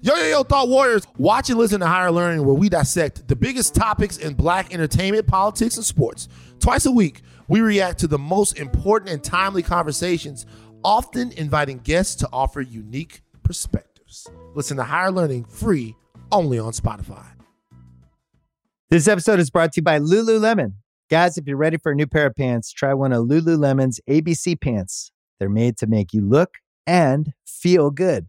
Yo, yo, yo, Thought Warriors. Watch and listen to Higher Learning, where we dissect the biggest topics in black entertainment, politics, and sports. Twice a week, we react to the most important and timely conversations, often inviting guests to offer unique perspectives. Listen to Higher Learning free only on Spotify. This episode is brought to you by Lululemon. Guys, if you're ready for a new pair of pants, try one of Lululemon's ABC pants. They're made to make you look and feel good.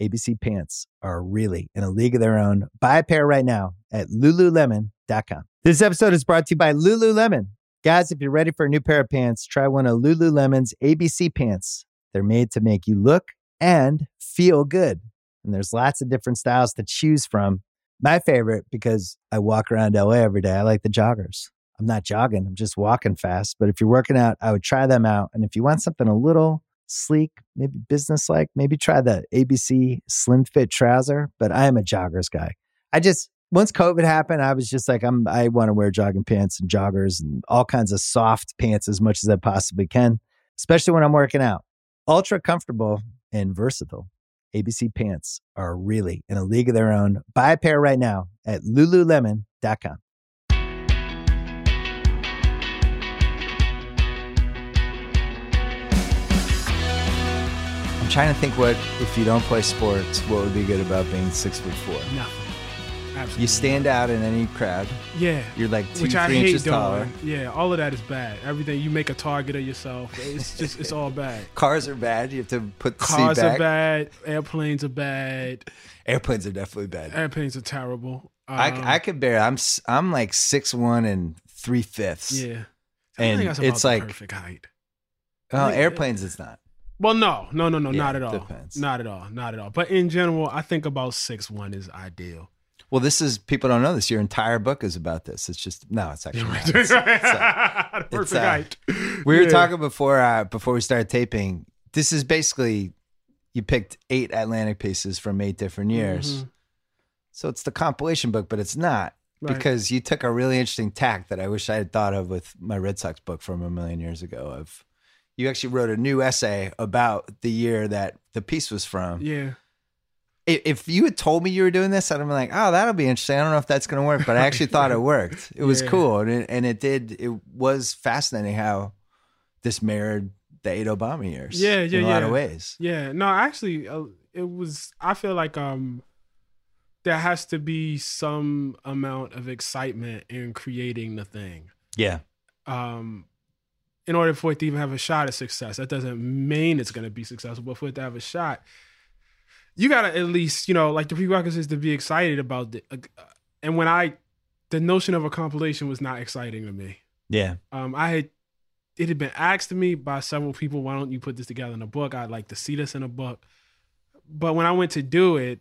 ABC pants are really in a league of their own. Buy a pair right now at lululemon.com. This episode is brought to you by Lululemon. Guys, if you're ready for a new pair of pants, try one of Lululemon's ABC pants. They're made to make you look and feel good. And there's lots of different styles to choose from. My favorite, because I walk around LA every day, I like the joggers. I'm not jogging, I'm just walking fast. But if you're working out, I would try them out. And if you want something a little sleek, maybe business like, maybe try the ABC Slim Fit trouser. But I am a joggers guy. I just, once COVID happened, I was just like, I'm, I want to wear jogging pants and joggers and all kinds of soft pants as much as I possibly can, especially when I'm working out. Ultra comfortable and versatile. ABC pants are really in a league of their own. Buy a pair right now at lululemon.com. I'm trying to think what, if you don't play sports, what would be good about being six foot four? Nothing. Absolutely. You stand out in any crowd. Yeah. You're like two, Which I three hate inches doing. taller. Yeah, all of that is bad. Everything you make a target of yourself. It's just it's all bad. Cars are bad. You have to put the Cars seat back. are bad. Airplanes are bad. Airplanes are definitely bad. Airplanes are terrible. Um, I, I could bear. I'm I'm like six one and three fifths. yeah. I and think that's about it's like- perfect height. Oh, airplanes it's not. Well, no, no, no, no, Yeah, not at all. depends. Not at all. Not at all. But in general, I think about six one is ideal. Well, this is people don't know this. Your entire book is about this. It's just no, it's actually not. It's- it's, uh, uh, height. we were Yeah. talking before uh, before we started taping. This is basically you picked eight Atlantic pieces from eight different years. Mhm. So it's the compilation book, but it's not Right. because you took a really interesting tack that I wish I had thought of with my Red Sox book from a million years ago. Of you actually wrote a new essay about the year that the piece was from. Yeah. If you had told me you were doing this, I'd have been like, "Oh, that'll be interesting." I don't know if that's going to work, but I actually thought it worked. It was Yeah. cool, and it, and it did. It was fascinating how this mirrored the eight Obama years. Yeah, yeah, in a lot of yeah. ways. Yeah, no, actually, uh, it was. I feel like um, there has to be some amount of excitement in creating the thing. Yeah, Um, in order for it to even have a shot at success, that doesn't mean it's going to be successful. But for it to have a shot, you got to at least, you know, like the prerequisites to be excited about it. Uh, And when I, the notion of a compilation was not exciting to me. yeah, Um, I had it had been asked to me by several people, why don't you put this together in a book? I'd like to see this in a book. But when I went to do it,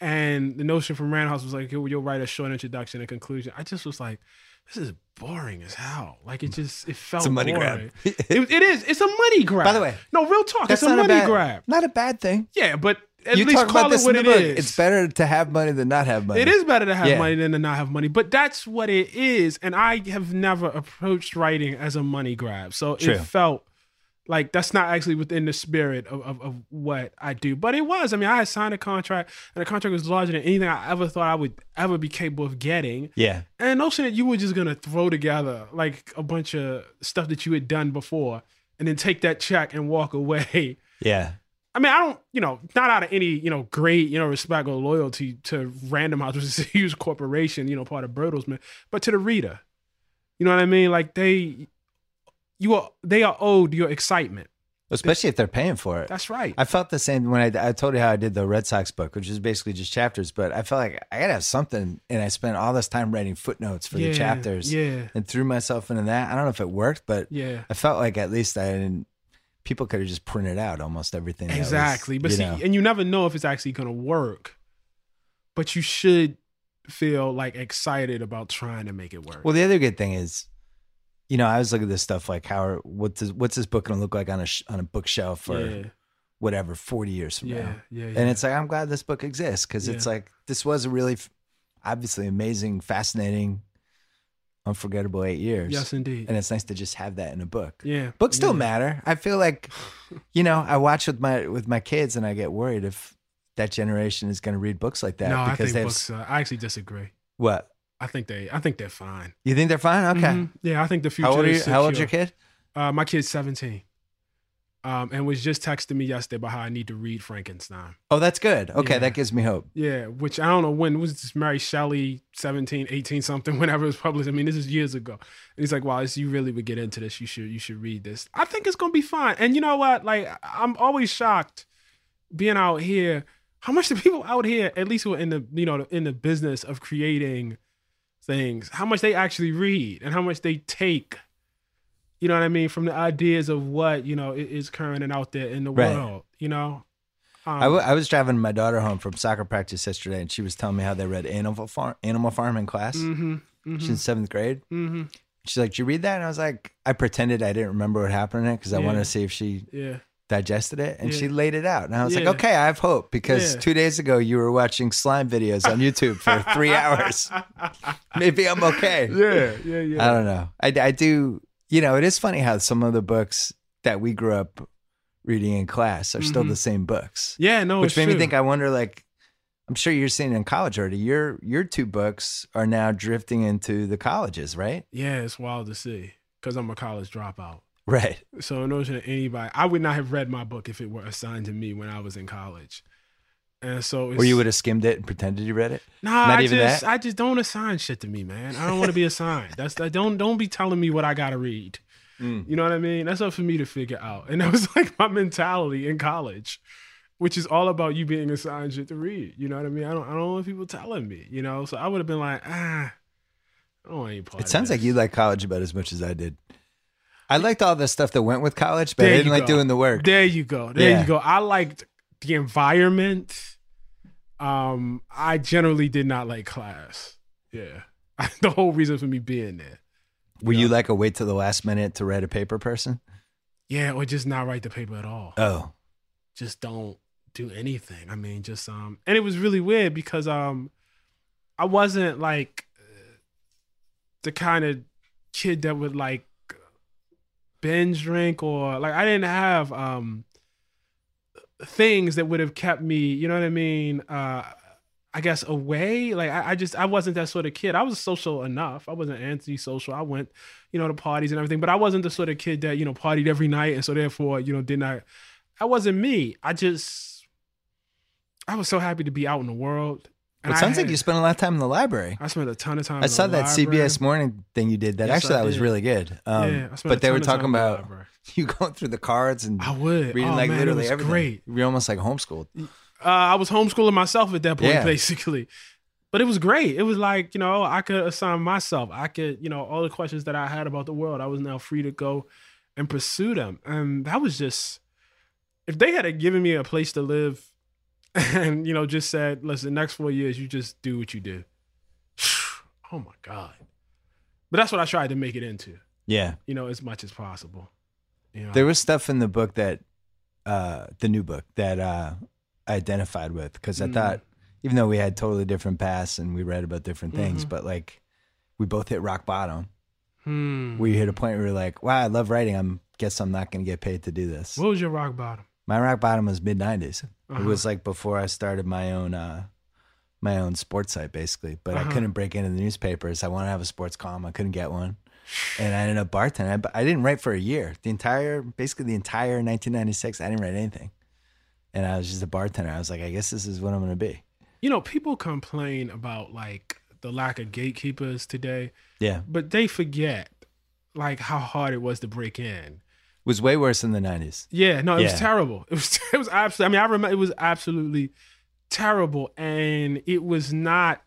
and the notion from Random House was like, "You'll you'll write a short introduction and conclusion. I just was like, this is boring as hell. Like it just it felt it's a money boring. grab. It, it is. It's a money grab. By the way, no real talk. That's it's a money bad, grab. Not a bad thing. Yeah, but at you least call it what it book. is. It's better to have money than not have money. It is better to have Yeah. money than to not have money, but that's what it is. And I have never approached writing as a money grab. So True. it felt like that's not actually within the spirit of, of, of what I do. But it was. I mean, I had signed a contract, and the contract was larger than anything I ever thought I would ever be capable of getting. Yeah, And the notion that you were just gonna throw together like a bunch of stuff that you had done before and then take that check and walk away. yeah. I mean, I don't, you know, not out of any, you know, great, you know, respect or loyalty to Random House, which is a huge corporation, you know, part of Bertelsmann, but to the reader. You know what I mean? Like they, you are, they are owed your excitement. Especially if they're paying for it. That's right. I felt the same when I, I told you how I did the Red Sox book, which is basically just chapters. But I felt like I gotta have something, and I spent all this time writing footnotes for yeah, the chapters, Yeah. and threw myself into that. I don't know if it worked, but Yeah. I felt like at least I didn't. People could have just printed out almost everything. that was, Exactly. But see, know. and you never know if it's actually to work but you should feel like excited about trying to make it work. Well, the other good thing is, you know, I was looking at this stuff like how what's this, what's this book going to look like on a sh- on a bookshelf for yeah, whatever forty years from yeah, now. yeah, yeah. And it's like I'm glad this book exists because it's like this was a really f- obviously amazing, fascinating, unforgettable eight years. yes, indeed. and it's nice to just have that in a book. yeah, Books still yeah. matter. I feel like, you know, I watch with my with my kids, and I get worried if that generation is going to read books like that No, I think books. Uh, I actually disagree. what I think they. I think they're fine. you think they're fine. Okay, Mhm. Yeah, I think the future. Is. How old are you? is How old's your kid? Uh, my kid's seventeen. Um, and was just texting me yesterday about how I need to read Frankenstein. Oh, that's good. Okay, Yeah. that gives me hope. Yeah, which I don't know when was this Mary Shelley 17, 18 something, whenever it was published. I mean, this is years ago. And he's like, Wow, this, you really would get into this. You should you should read this. I think it's gonna be fine. And you know what? Like I'm always shocked being out here, how much the people out here, at least who are in the you know, in the business of creating things, how much they actually read and how much they take. You know what I mean? From the ideas of what, you know, is current and out there in the Right. world. You know? Um, I, w- I was driving my daughter home from soccer practice yesterday, and she was telling me how they read Animal Farm, Animal Farm in class. mm-hmm, She's in seventh grade. mm-hmm. She's like, "Did you read that?" And I was like, I pretended I didn't remember what happened in it because I Yeah. wanted to see if she Yeah. Digested it, and she laid it out. And I was Yeah. like, "Okay, I have hope," because Yeah. two days ago you were watching slime videos on YouTube for three hours. Maybe I'm okay. Yeah, yeah, yeah. I don't know. I, I do. You know, it is funny how some of the books that we grew up reading in class are still Mhm. the same books, Yeah, no, which it's made me think. I wonder, like, I'm sure you're seeing in college already. Your your two books are now drifting into the colleges, right? yeah, it's wild to see because I'm a college dropout. Right. So, no to anybody, I would not have read my book if it were assigned to me when I was in college. And so, it's, Or you would have skimmed it and pretended you read it. Nah, not I even just, that? I just don't assign shit to me, man. I don't want to be assigned. That's that. Don't don't be telling me what I gotta read. Mm. You know what I mean? That's up for me to figure out. And that was like my mentality in college, which is all about you being assigned shit to read. You know what I mean? I don't I don't want people telling me. You know, so I would have been like, ah, I don't want any part. It sounds like you like college about as much as I did. I liked all the stuff that went with college, but There I didn't like doing the work. There you go. There Yeah. you go. I liked the environment. Um, I generally did not like class. Yeah. the whole reason for me being there. Were you like a wait till the last minute to write a paper person? Yeah, or just not write the paper at all. Oh, just don't do anything. I mean, just um, and it was really weird because um, I wasn't like the kind of kid that would like binge drink or like I didn't have um things that would have kept me, you know what I mean? Uh, I guess away. Like I, I just I wasn't that sort of kid. I was social enough. I wasn't antisocial. I went, you know, to parties and everything, but I wasn't the sort of kid that you know partied every night and so therefore you know did not. I wasn't me. I just I was so happy to be out in the world. It I sounds like you spent a lot of time in the library. I spent a ton of time. I saw that library. CBS Morning thing you did. That Yes, actually I that was really good. Um, yeah, I spent a but they were talking about you going through the cards and I would reading oh, like man, literally it was everything. Great. You're almost like homeschooled. uh, I was homeschooling myself at that point, Yeah. basically. But it was great. It was like, you know, I could assign myself. I could, you know, all the questions that I had about the world, I was now free to go and pursue them. And that was just, if they had given me a place to live and, you know, just said, listen, next four years, you just do what you do. Oh my God. But that's what I tried to make it into, Yeah, you know, as much as possible. You know? there was stuff in the book that, uh, the new book that uh, I identified with because I Mm. thought, even though we had totally different paths and we read about different things, Mhm. but like we both hit rock bottom. Hmm. where you hit a point where you're like, wow, I love writing. I'm guess I'm not going to get paid to do this. What was your rock bottom? My rock bottom was mid 90s. It Uh-huh. was like before I started my own uh my own sports site basically, but Uh-huh. I couldn't break into the newspapers. I wanted to have a sports column. I couldn't get one. And I ended up bartending. I, I didn't write for a year. The entire basically the entire 1996, I didn't write anything. And I was just a bartender. I was like, I guess this is what I'm going to be. You know, people complain about like the lack of gatekeepers today, Yeah. but they forget like how hard it was to break in. Was way worse in the 90s. Yeah, no, it Yeah. was terrible. It was it was absolutely. I mean, I remember it was absolutely terrible, and it was not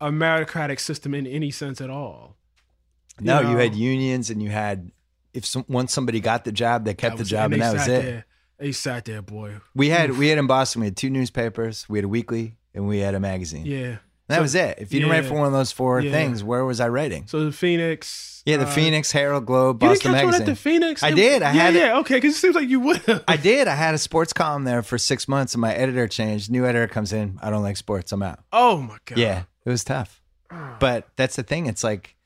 a meritocratic system in any sense at all. No, you know, had unions and you had if some, once somebody got the job, they kept that the job and, they that was sat it. There, they sat there, boy. We had we had in Boston. We had two newspapers. We had a weekly and we had a magazine. Yeah. That was it. If you didn't write for one of those four Yeah. things, where was I writing? So the Phoenix. Yeah, the uh, Phoenix, Herald, Globe, You didn't Boston catch one at Magazine. the Phoenix? I It- did. I yeah, had it- yeah. Okay, because it seems like you would have. I did. I had a sports column there for six months, and my editor changed. New editor comes in. I don't like sports. I'm out. Oh my god. Yeah, it was tough. But that's the thing. It's like,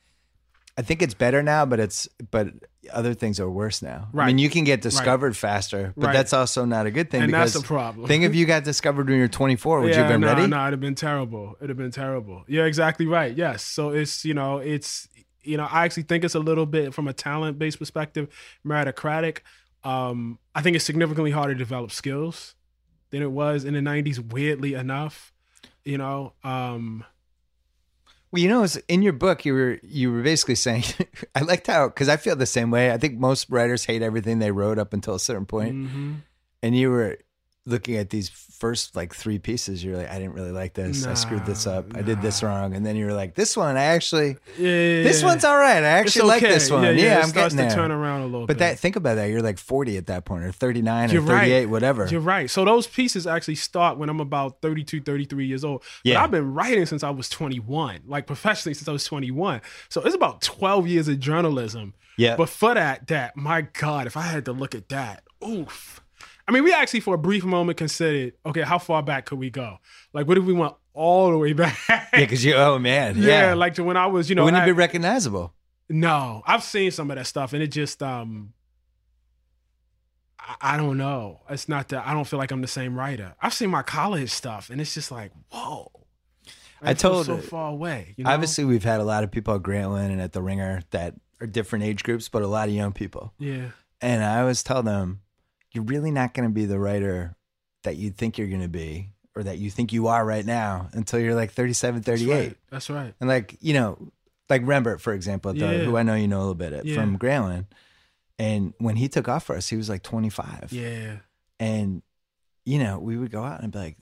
I think it's better now, but it's but other things are worse now. Right. I Right. mean, you can get discovered faster, but Right. that's also not a good thing. And because that's a problem. Think if you got discovered when you're 24, would yeah, you have been no, ready? No, it'd have been terrible. It'd have been terrible. You're exactly right. Yes. So it's you know it's you know I actually think it's a little bit from a talent based perspective meritocratic. Um, I think it's significantly harder to develop skills than it was in the '90s. Weirdly enough, you know. Um, Well, you know, it's- in your book, you were you were basically saying, I liked how because I feel the same way. I think most writers hate everything they wrote up until a certain point, mhm. and you were looking at these first like three pieces. You're like, I didn't really like this. I screwed this Nah, up. I did this wrong, and then you were like, this one, I actually, Yeah, this one's all right. I actually like this one. Yeah, Yeah, yeah, I'm getting to there. turn around a little But bit. that think about that. You're like 40 at that point, or 39, You're or right. 38, whatever. You're right. So those pieces actually start when I'm about 32, 33 years old. But Yeah. I've been writing since I was 21, like professionally since I was 21. So it's about 12 years of journalism. Yeah. But for that, that, my God, if I had to look at that, oof. I mean, we actually for a brief moment considered, okay, how far back could we go? Like, what if we went all the way back? yeah, because you. Oh man. Yeah, Yeah. like to when I was, you know, Wouldn't it be recognizable? no, I've seen some of that stuff, and it just um, I, I don't know. It's not that I don't feel like I'm the same writer. I've seen my college stuff, and it's just like, whoa. I It told- so far away. You know? Obviously, we've had a lot of people at Grantland and at the Ringer that are different age groups, but a lot of young people. yeah, And I always tell them, you're really not going to be the writer that you think you're going to be or that you think you are right now until you're like 37, that's 38. right. That's right. And like, you know, like Rembert, for example, at the, Yeah. who I know you know a little bit at, Yeah. from Grantland. And when he took off for us, he was like 25. Yeah, And, you know, we would go out and be like,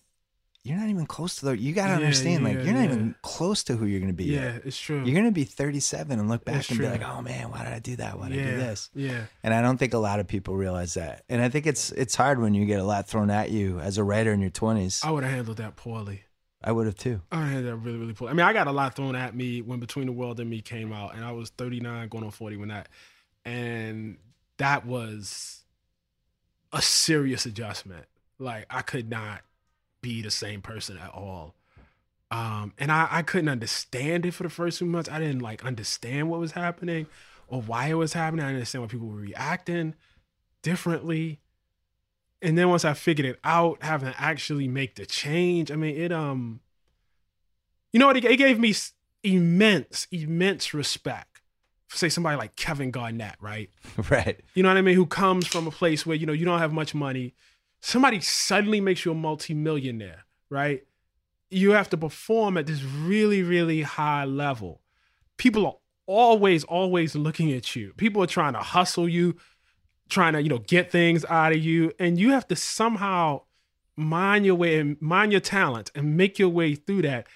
you're not even close to the, you got to Yeah, understand, like, you're not yeah. even close to who you're going to be yeah, yet. it's true. You're going to be 37 and look back It's and be like, oh man, why did I do that? Why did yeah, I do this? Yeah, And I don't think a lot of people realize that. And I think it's it's hard when you get a lot thrown at you as a writer in your 20s. I would have handled that poorly. I would have too. I had that really, really poorly. I mean, I got a lot thrown at me when Between the World and Me came out, and I was 39 going on 40 when that, and that was a serious adjustment. Like I could not be the same person at all. Um, and I, I couldn't understand it for the first few months. I didn't like understand what was happening or why it was happening. I didn't understand why people were reacting differently. And then once I figured it out, having to actually make the change, I mean, it um, you know what? It, it gave me immense, immense respect for say somebody like Kevin Garnett, right? right. You know what I mean? Who comes from a place where you know you don't have much money. Somebody suddenly makes you a multimillionaire, right? You have to perform at this really, really high level. People are always, always looking at you. People are trying to hustle you, trying to, you know, get things out of you. And you have to somehow mind your way and mind your talent and make your way through that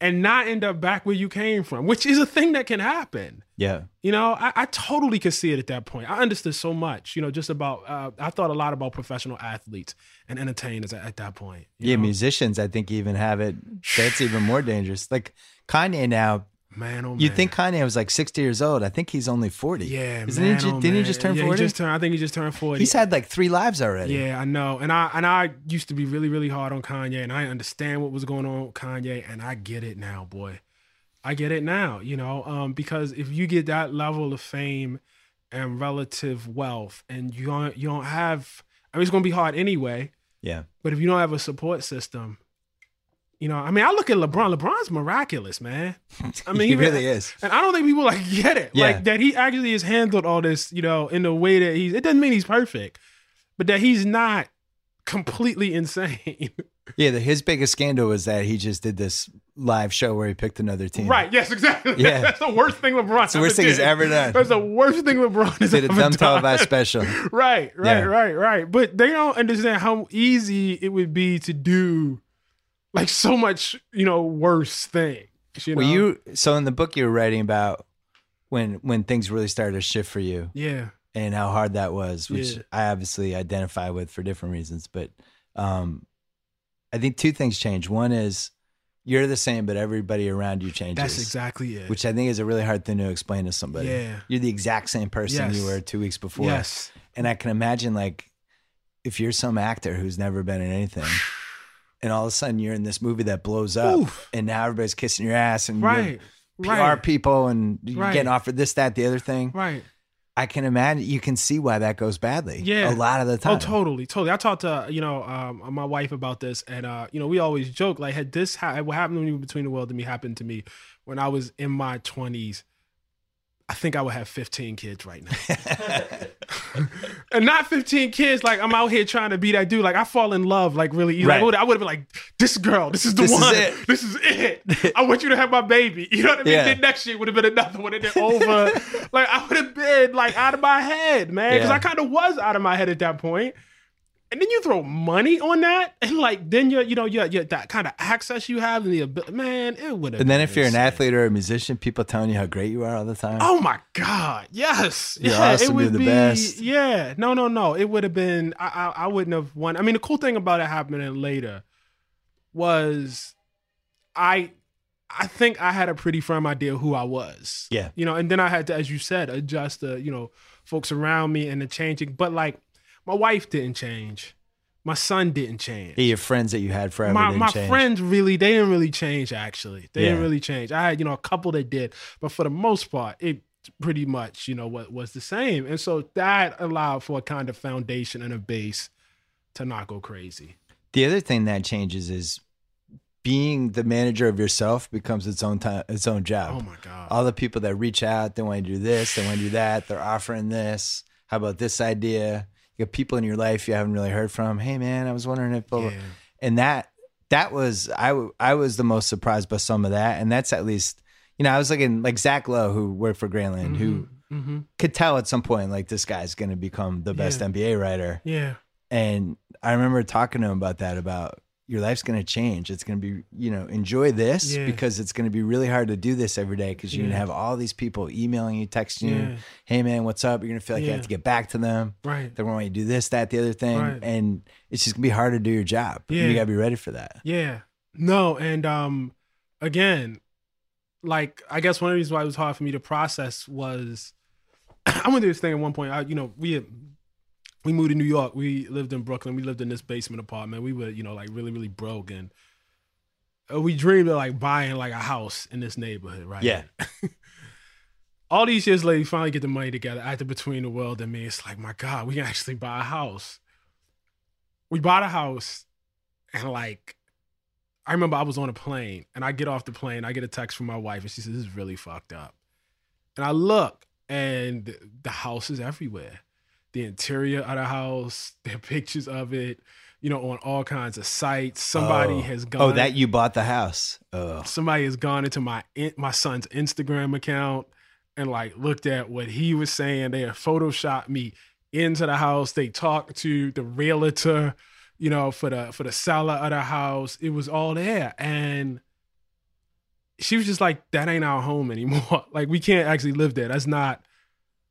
and not end up back where you came from, which is a thing that can happen. Yeah. You know, I, I totally could see it at that point. I understood so much, you know, just about, uh, I thought a lot about professional athletes and entertainers at, at that point. Yeah, know? musicians I think even have it that's even more dangerous. Like Kanye now, Man, oh man. you think Kanye was like 60 years old. I think he's only 40. Yeah, Isn't man, he, oh, didn't he just turn yeah, 40? He just turned, I think he just turned 40. He's had like three lives already. Yeah, I know. And I and I used to be really, really hard on Kanye and I understand what was going on with Kanye and I get it now, boy. I get it now, you know, um, because if you get that level of fame and relative wealth and you don't you don't have I mean it's gonna be hard anyway, Yeah. but if you don't have a support system, you know, I mean I look at LeBron, LeBron's miraculous, man. I mean he he really is. and I don't think people like get it. Yeah. Like that he actually has handled all this, you know, in the way that he's it doesn't mean he's perfect, but that he's not completely insane. Yeah, the, his biggest scandal was that he just did this live show where he picked another team. right. Yes, exactly. Yeah. That's the worst thing LeBron It's the worst thing he's ever done. That's the worst thing LeBron has Did a ever dumb done. televised special. right, right, Yeah. right, right. But they don't understand how easy it would be to do like so much, you know, worse things. You know? Well, you so in the book you were writing about when when things really started to shift for you Yeah. and how hard that was, which Yeah. I obviously identify with for different reasons. But um, I think two things change. One is you're the same, but everybody around you changes. That's exactly it. Which I think is a really hard thing to explain to somebody. Yeah. You're the exact same person you were two weeks before. yes. And I can imagine like if you're some actor who's never been in anything and all of a sudden you're in this movie that blows up Oof. and now everybody's kissing your ass and you're Right. PR Right. people and you're Right. getting offered this, that, the other thing. Right. I can imagine you can see why that goes badly. Yeah. A lot of the time. Oh, totally, totally. I talked to you know um, my wife about this, and uh, you know we always joke like, had this ha- what happened to me between the world and me happened to me when I was in my twenties, I think I would have fifteen kids right now, and not fifteen kids like I'm out here trying to be that dude. Like I fall in love like really easy. Right. Like, I would have been like, this girl, this is the This one, it. this is it. I want you to have my baby. You know what I mean? Yeah. Then next year would have been another one, and then over. like I would have been like out of my head, man, because Yeah. I kind of was out of my head at that point. And then you throw money on that, and like then you're, you know, you're, you're that kind of access you have, and the ability, man, it would have. And then if you're an athlete or a musician, people telling you how great you are all the time. Oh my God! Yes, You're yeah, awesome, it would be. best. Yeah, no, no, no. It would have been. I, I, I wouldn't have won. I mean, the cool thing about it happening later was, I, I think I had a pretty firm idea who I was. Yeah. you know, and then I had to, as you said, adjust the, you know, folks around me and the changing. But like, my wife didn't change, my son didn't change Yeah, your friends that you had forever my my change. friends really they didn't really change actually they didn't really change i had you know a couple that did but for the most part it pretty much you know what was the same and so that allowed for a kind of foundation and a base to not go crazy The other thing that changes is being the manager of yourself becomes its own time, its own job. oh my god All the people that reach out, they want to do this, they want to do that, they're offering this. How about this idea? You got people in your life you haven't really heard from. Hey man, I was wondering if, blah, blah. yeah. and that that was I w- I was the most surprised by some of that, and that's at least you know I was looking like Zach Lowe who worked for Grantland who hmm could tell at some point like this guy's going to become the best Yeah. NBA writer. yeah And I remember talking to him about that about your life's going to change. It's going to be, you know, enjoy this Yeah. because it's going to be really hard to do this every day because you're going to have all these people emailing you, texting you, hey man, what's up? You're going to feel like you have to get back to them. right They're going to do this, that, the other thing. Right. And it's just going to be hard to do your job. Yeah. You got to be ready for that. Yeah. No, and um again, like I guess one of the reasons why it was hard for me to process was I went through this thing at one point. I, you know, we had, we moved to New York. We lived in Brooklyn. We lived in this basement apartment. We were, you know, like really, really broke, and uh, we dreamed of like buying like a house in this neighborhood, right? Yeah. All these years later, we finally get the money together. After between the world and me, it's like, my God, we can actually buy a house. We bought a house, and like I remember I was on a plane and I get off the plane, I get a text from my wife and she says, This is really fucked up. And I look and the house is everywhere. The interior of the house, there are pictures of it, you know, on all kinds of sites. Somebody oh. has oh, gone Oh, that you bought the house. Oh. somebody has gone into my my son's Instagram account and like looked at what he was saying. They have photoshopped me into the house. They talked to the realtor, you know, for the for the seller of the house. It was all there, and she was just like, "That ain't our home anymore. like we can't actually live there. That's not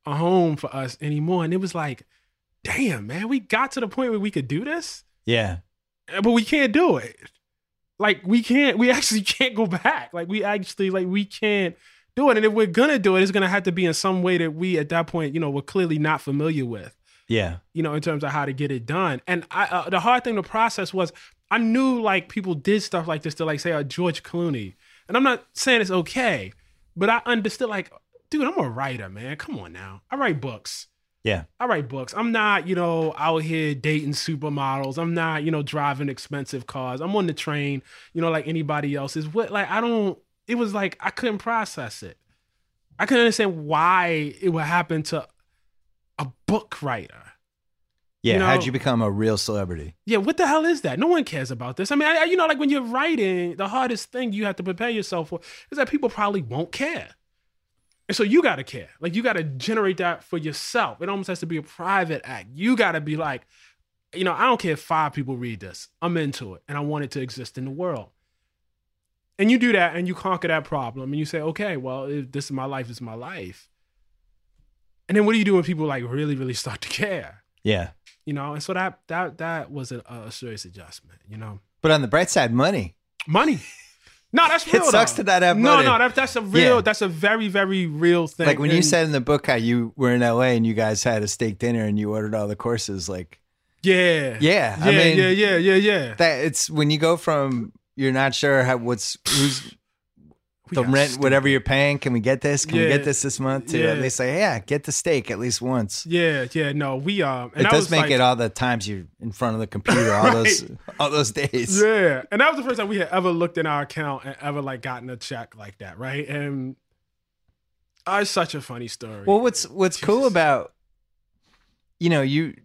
a home for us anymore." And it was like, "Damn, man, we got to the point where we could do this." Yeah. but we can't do it. Like we can't, we actually can't go back. Like we actually, like we can't do it. And if we're gonna do it, it's gonna have to be in some way that we, at that point, you know, we're clearly not familiar with. Yeah. You know, in terms of how to get it done. And I, uh, the hard thing to process was I knew like people did stuff like this to like say uh, George Clooney, and I'm not saying it's okay, but I understood like, dude, I'm a writer, man. Come on now, I write books. Yeah. I write books. I'm not, you know, out here dating supermodels. I'm not, you know, driving expensive cars. I'm on the train, you know, like anybody else is. What like I don't it was like I couldn't process it. I couldn't understand why it would happen to a book writer. Yeah. You know- How'd you become a real celebrity? Yeah, what the hell is that? No one cares about this. I mean, I, I- you know, like when you're writing, the hardest thing you have to prepare yourself for is that people probably won't care. And so you got to care. Like you got to generate that for yourself. It almost has to be a private act. You got to be like, you know, I don't care if five people read this. I'm into it and I want it to exist in the world. And you do that and you conquer that problem and you say, okay, well, if this is my life, this is my life. And then what do you do when people like really, really start to care? Yeah. You know, and so that that that was a, a serious adjustment. You know, But on the bright side, money. Money. No, that's real. It sucks though. to not have No, money. no, that, that's a real. Yeah. That's a very, very real thing. Like when you said in the book how you were in LA and you guys had a steak dinner and you ordered all the courses, like yeah, yeah, yeah, I mean yeah, yeah, yeah, yeah. that it's when you go from you're not sure how what's who's We the rent, stupid. whatever you're paying. Can we get this? Can we get this this month? To at Yeah. least say, yeah, get the steak at least once. Yeah, yeah. No, we um. It does make like- it all the times you're in front of the computer, all those all those days. Yeah, and that was the first time we had ever looked in our account and ever like gotten a check like that, right? And uh, it's such a funny story. Well, what's what's cool about you know you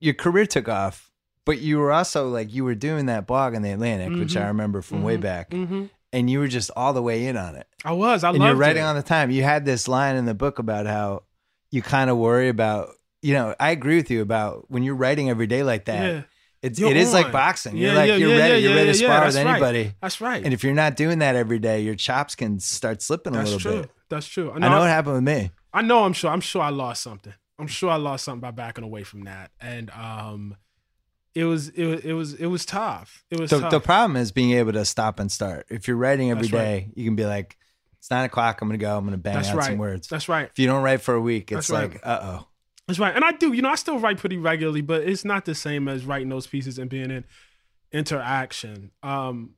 your career took off, but you were also like you were doing that blog in the Atlantic, which I Mhm. remember from way back, hmm and you were just all the way in on it. I was. I and you're writing it. on the time. You had this line in the book about how you kind of worry about. You know, I agree with you about when you're writing every day like that. Yeah, It's You're it is like boxing. You're Yeah, like yeah, you're ready. you're ready to spar with right. anybody. that's right. And if you're not doing that every day, your chops can start slipping a that's little true. bit. That's true. I I know. know I, what happened with me. I know. I'm sure. I'm sure I lost something. I'm sure I lost something by backing away from that. And um, it was it was it was it was tough. It was The, tough. the problem is being able to stop and start. If you're writing every That's right. you can be like, it's nine o'clock. I'm gonna go. I'm gonna bang That's out right. some words. That's right. If you don't write for a week, it's That's right. like, uh oh. That's right. And I do, you know, I still write pretty regularly, but it's not the same as writing those pieces and being in interaction. Um,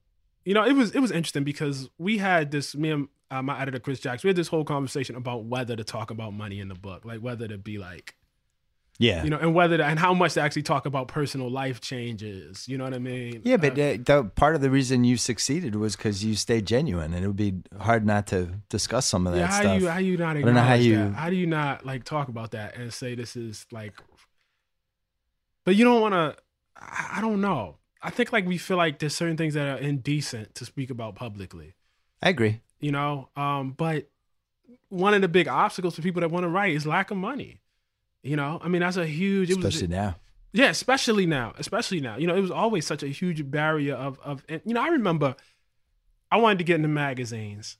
you know, it was it was interesting because we had this me and uh, my editor Chris Jackson, we had this whole conversation about whether to talk about money in the book, like whether to be like, Yeah. you know, and whether to, and how much to actually talk about personal life changes. You know what I mean? yeah, but Uh, the, part of the reason you succeeded was because you stayed genuine, and it would be hard not to discuss some of that yeah, how stuff. you how you not don't know how you- that? How do you not like talk about that and say this is like? But you don't want to. I I don't know. I think like we feel like there's certain things that are indecent to speak about publicly. I agree. You know, um, but one of the big obstacles for people that want to write is lack of money. You know, I mean that's a huge. It was, Especially now. yeah, especially now, especially now. You know, it was always such a huge barrier of of and, you know, I remember I wanted to get into magazines.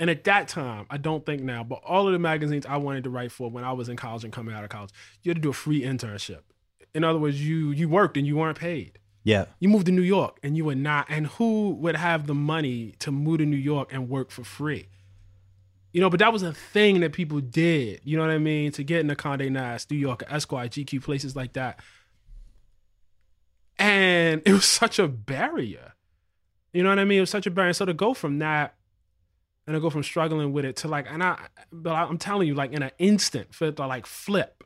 And at that time, I don't think now, but all of the magazines I wanted to write for when I was in college and coming out of college, you had to do a free internship. In other words, you you worked and you weren't paid. Yeah. You moved to New York and you were not. And who would have the money to move to New York and work for free? You know, but that was a thing that people did. You know what I mean? To get into Condé Nast, New York, Esquire, GQ, places like that. And it was such a barrier. You know what I mean? It was such a barrier. So to go from that and to go from struggling with it to like, and I, but I'm telling you, like in an instant, for it to like flip.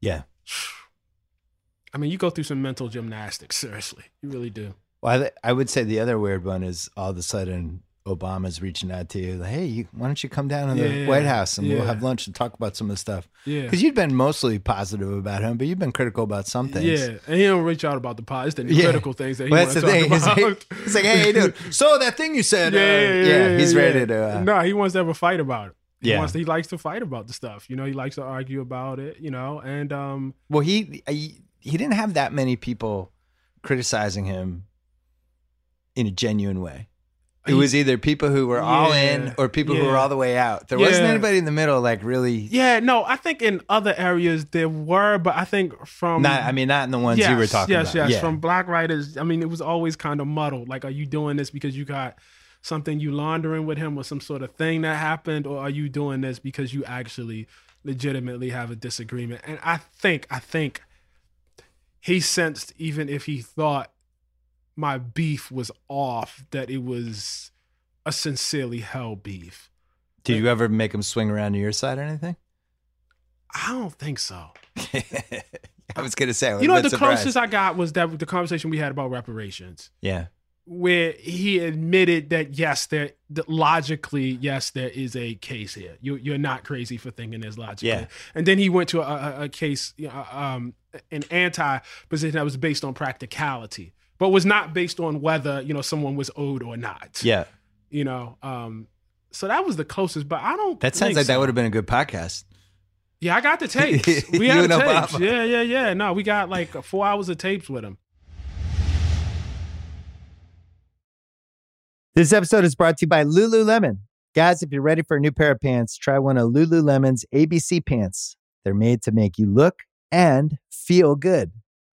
Yeah. I mean, you go through some mental gymnastics, seriously. You really do. Well, I, I would say the other weird one is all of a sudden Obama's reaching out to you, like, hey, you, why don't you come down to the Yeah, White House and we'll have lunch and talk about some of the stuff? Yeah. Because you've been mostly positive about him, but you've been critical about some things. Yeah, and he don't reach out about the pot. It's the Yeah. critical things that he Well, wants to talk thing. About. like, he's like, hey, dude, so that thing you said, yeah, uh, yeah, yeah, yeah, he's yeah. ready to. Uh, no, he wants to have a fight about it. He Yeah. wants to, he likes to fight about the stuff. You know, he likes to argue about it. You know, and um, Well, he, he he didn't have that many people criticizing him in a genuine way. It was either people who were all in or people who were all the way out. There wasn't anybody in the middle, like really. yeah, no, I think in other areas there were, but I think from Not, I mean, not in the ones yes, you were talking yes, about. yes, yeah. from black writers. I mean, it was always kind of muddled. Like, are you doing this because you got something you laundering with him or some sort of thing that happened, or are you doing this because you actually legitimately have a disagreement? And I think, I think he sensed, even if he thought my beef was off, that it was a sincerely held beef. Did you ever make him swing around to your side or anything? I don't think so. I was gonna say, You know, the surprised. closest I got was that the conversation we had about reparations. yeah, where he admitted that yes, there that logically, yes, there is a case here. You you're not crazy for thinking there's logically. Yeah. And then he went to a, a, a case, um, an anti position that was based on practicality, but was not based on whether you know someone was owed or not. yeah. You know, um, so that was the closest. But I don't. That sounds think like that would have been a good podcast. Yeah, I got the tapes. We You had the and tapes. Obama. Yeah, yeah, yeah. No, we got like four hours of tapes with him. This episode is brought to you by Lululemon. Guys, if you're ready for a new pair of pants, try one of Lululemon's ABC pants. They're made to make you look and feel good.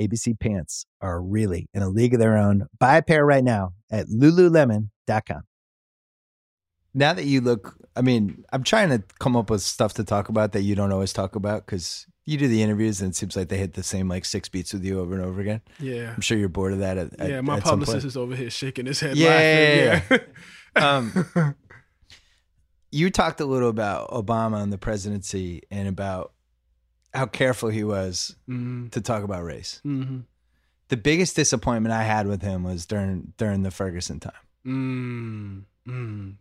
ABC pants are really in a league of their own. Buy a pair right now at lululemon.com. Now that you look, I mean, I'm trying to come up with stuff to talk about that you don't always talk about because you do the interviews and it seems like they hit the same like six beats with you over and over again. Yeah. I'm sure you're bored of that. At, yeah, at, my at some publicist point. is over here shaking his head. Yeah, laughing. yeah, Um, you talked a little about Obama and the presidency and about how careful he was hmm to talk about race. hmm The biggest disappointment I had with him was during during the Ferguson time. Mm. Mm.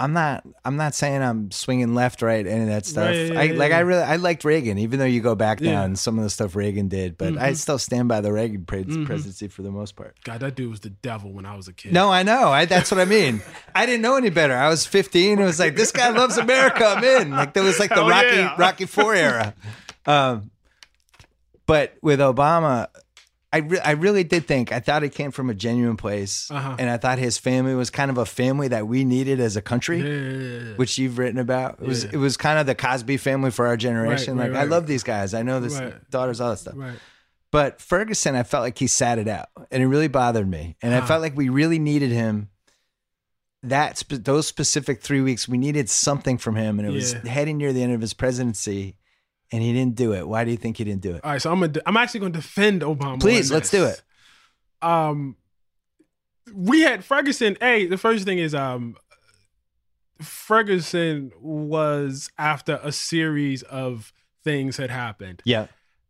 I'm not. I'm not saying I'm swinging left, right, any of that stuff. Right, yeah, I yeah, like. I really. I liked Reagan, even though you go back Yeah. down some of the stuff Reagan did, but I Mhm. still stand by the Reagan Mhm. presidency for the most part. God, that dude was the devil when I was a kid. No, I know. I, that's what I mean. I didn't know any better. I was 15. It was like this guy loves America. I'm in. Like there was like the Hell Rocky yeah. Rocky Four era. Um, but with Obama, I re- I really did think I thought it came from a genuine place, Uh-huh. and I thought his family was kind of a family that we needed as a country. Yeah. Which you've written about. It was Yeah. it was kind of the Cosby family for our generation. Right, like right, I right. love these guys. I know this daughters, all that stuff. right. But Ferguson, I felt like he sat it out, and it really bothered me. And I Huh. felt like we really needed him. That spe- those specific three weeks, we needed something from him, and it was heading near the end of his presidency, and he didn't do it. Why do you think he didn't do it? All right, so I'm gonna, I'm actually going to defend Obama. Please, let's do it. Um, we had Ferguson. Hey, the first thing is um, Ferguson was after a series of things had happened, Yeah,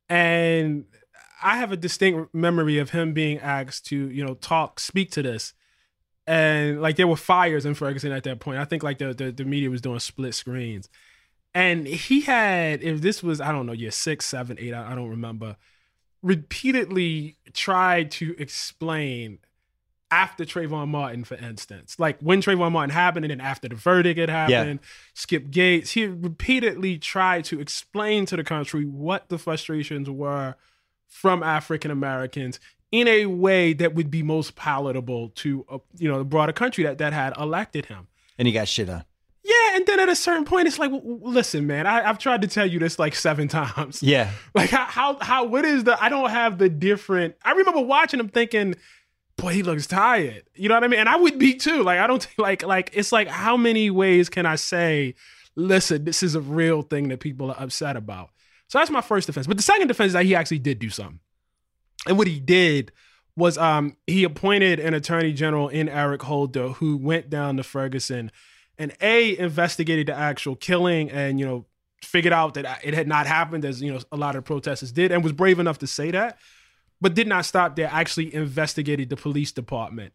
and I have a distinct memory of him being asked to, you know, talk, speak to this. And like there were fires in Ferguson at that point. I think like the the, the media was doing split screens. And he had, if this was, I don't know, year six, seven, eight, I, I don't remember, repeatedly tried to explain after Trayvon Martin, for instance, like when Trayvon Martin happened and then after the verdict had happened, Skip Gates, he repeatedly tried to explain to the country what the frustrations were from African Americans in a way that would be most palatable to uh, you know the broader country that that had elected him. and he got shit on. Yeah, and then at a certain point, it's like, listen, man, I, I've tried to tell you this like seven times. Yeah, Like how, how how what is the I don't have the different I remember watching him thinking, boy, he looks tired. You know what I mean? And I would be too. Like I don't like like it's like how many ways can I say, listen, this is a real thing that people are upset about. So that's my first defense. But the second defense is that he actually did do something. And what he did was um he appointed an attorney general in Eric Holder who went down to Ferguson and A investigated the actual killing and you know figured out that it had not happened as you know a lot of protesters did and was brave enough to say that but did not stop there actually investigated the police department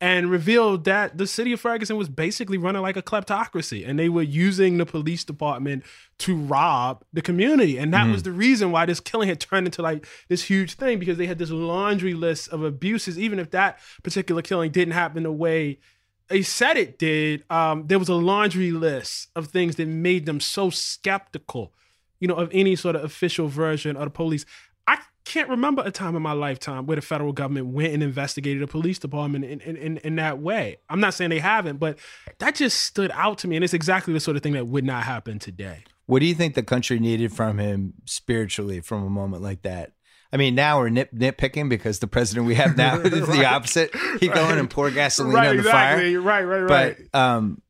and revealed that the city of Ferguson was basically running like a kleptocracy and they were using the police department to rob the community. And that was hmm. the reason why this killing had turned into like this huge thing because they had this laundry list of abuses even if that particular killing didn't happen the way they said it did, um, there was a laundry list of things that made them so skeptical, you know, of any sort of official version of the police. I can't remember a time in my lifetime where the federal government went and investigated a police department in, in, in, in that way. I'm not saying they haven't, but that just stood out to me. And it's exactly the sort of thing that would not happen today. What do you think the country needed from him spiritually from a moment like that? I mean, now we're nit- nitpicking because the president we have now is the opposite. He go in and pour gasoline right, on the exactly. fire. Right, right, right. But um,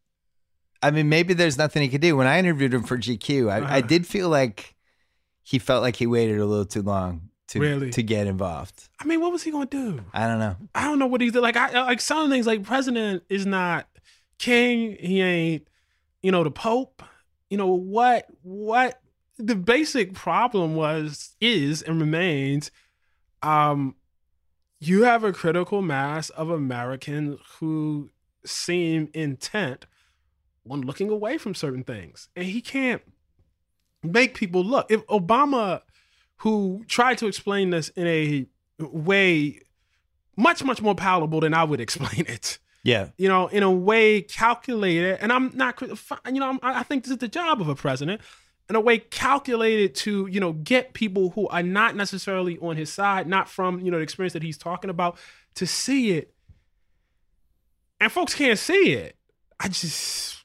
I mean, maybe there's nothing he could do. When I interviewed him for GQ, I, I Uh-huh. did feel like he felt like he waited a little too long to Really? to get involved. I mean, what was he going to do? I don't know. I don't know what he's like. I like some things like president is not king. He ain't, you know, the pope. You know what? What the basic problem was is and remains. Um, you have a critical mass of Americans who seem intent on looking away from certain things, and he can't make people look. If Obama, who tried to explain this in a way much much more palatable than I would explain it. Yeah. You know, in a way calculated, and I'm not, you know, I'm, I think this is the job of a president, in a way calculated to, you know, get people who are not necessarily on his side, not from, you know, the experience that he's talking about, to see it. And folks can't see it. I just,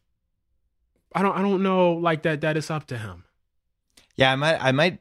I don't, I don't know, like that. that is up to him. Yeah, I might I might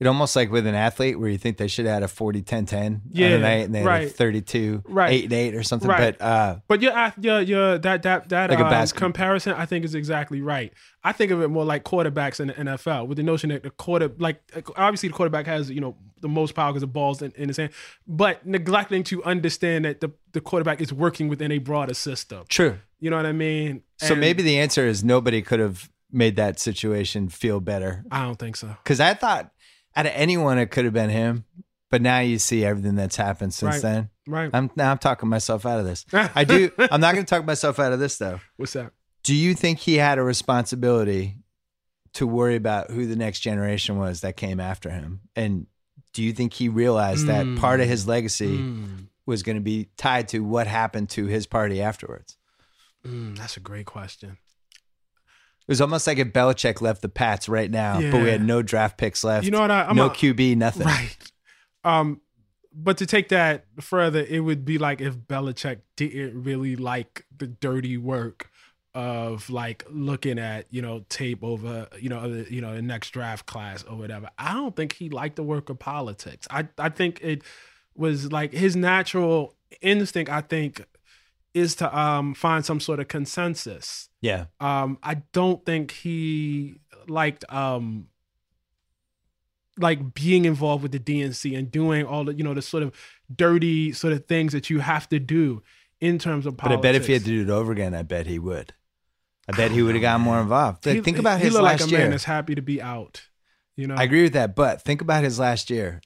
it almost like with an athlete where you think they should have had a 40 10 10 Yeah, night and they had right. 32 Right. 8 and 8 or something Right. but uh But yeah, yeah, yeah. That that that Like um, comparison, I think, is exactly right. I think of it more like quarterbacks in the NFL, with the notion that the quarter, like obviously the quarterback has you know the most power because the balls in, in his hand, but neglecting to understand that the the quarterback is working within a broader system. true. You know what I mean? So And maybe the answer is nobody could have made that situation feel better I don't think so. cuz I thought out of anyone it could have been him but now you see everything that's happened since Right. then. Right? I'm now I'm talking myself out of this. I do I'm not going to talk myself out of this though. What's that? Do you think he had a responsibility to worry about who the next generation was that came after him? And do you think he realized that Mm. part of his legacy Mm, was going to be tied to what happened to his party afterwards? mm, that's a great question. It was almost like if Belichick left the Pats right now, but we had no draft picks left. You know what? I, I'm no a- QB, nothing. Right. Um, but to take that further, it would be like if Belichick didn't really like the dirty work of like looking at you know tape over you know the, you know the next draft class or whatever. I don't think he liked the work of politics. I I think it was like his natural instinct. I think is to um find some sort of consensus Yeah. um i don't think he liked um like being involved with the dnc and doing all the you know the sort of dirty sort of things that you have to do in terms of politics. But I bet if he had to do it over again, I bet he would. I bet he would have gotten more involved. He- think about he his looked last like a year. man that's happy to be out you know I agree with that, but think about his last year.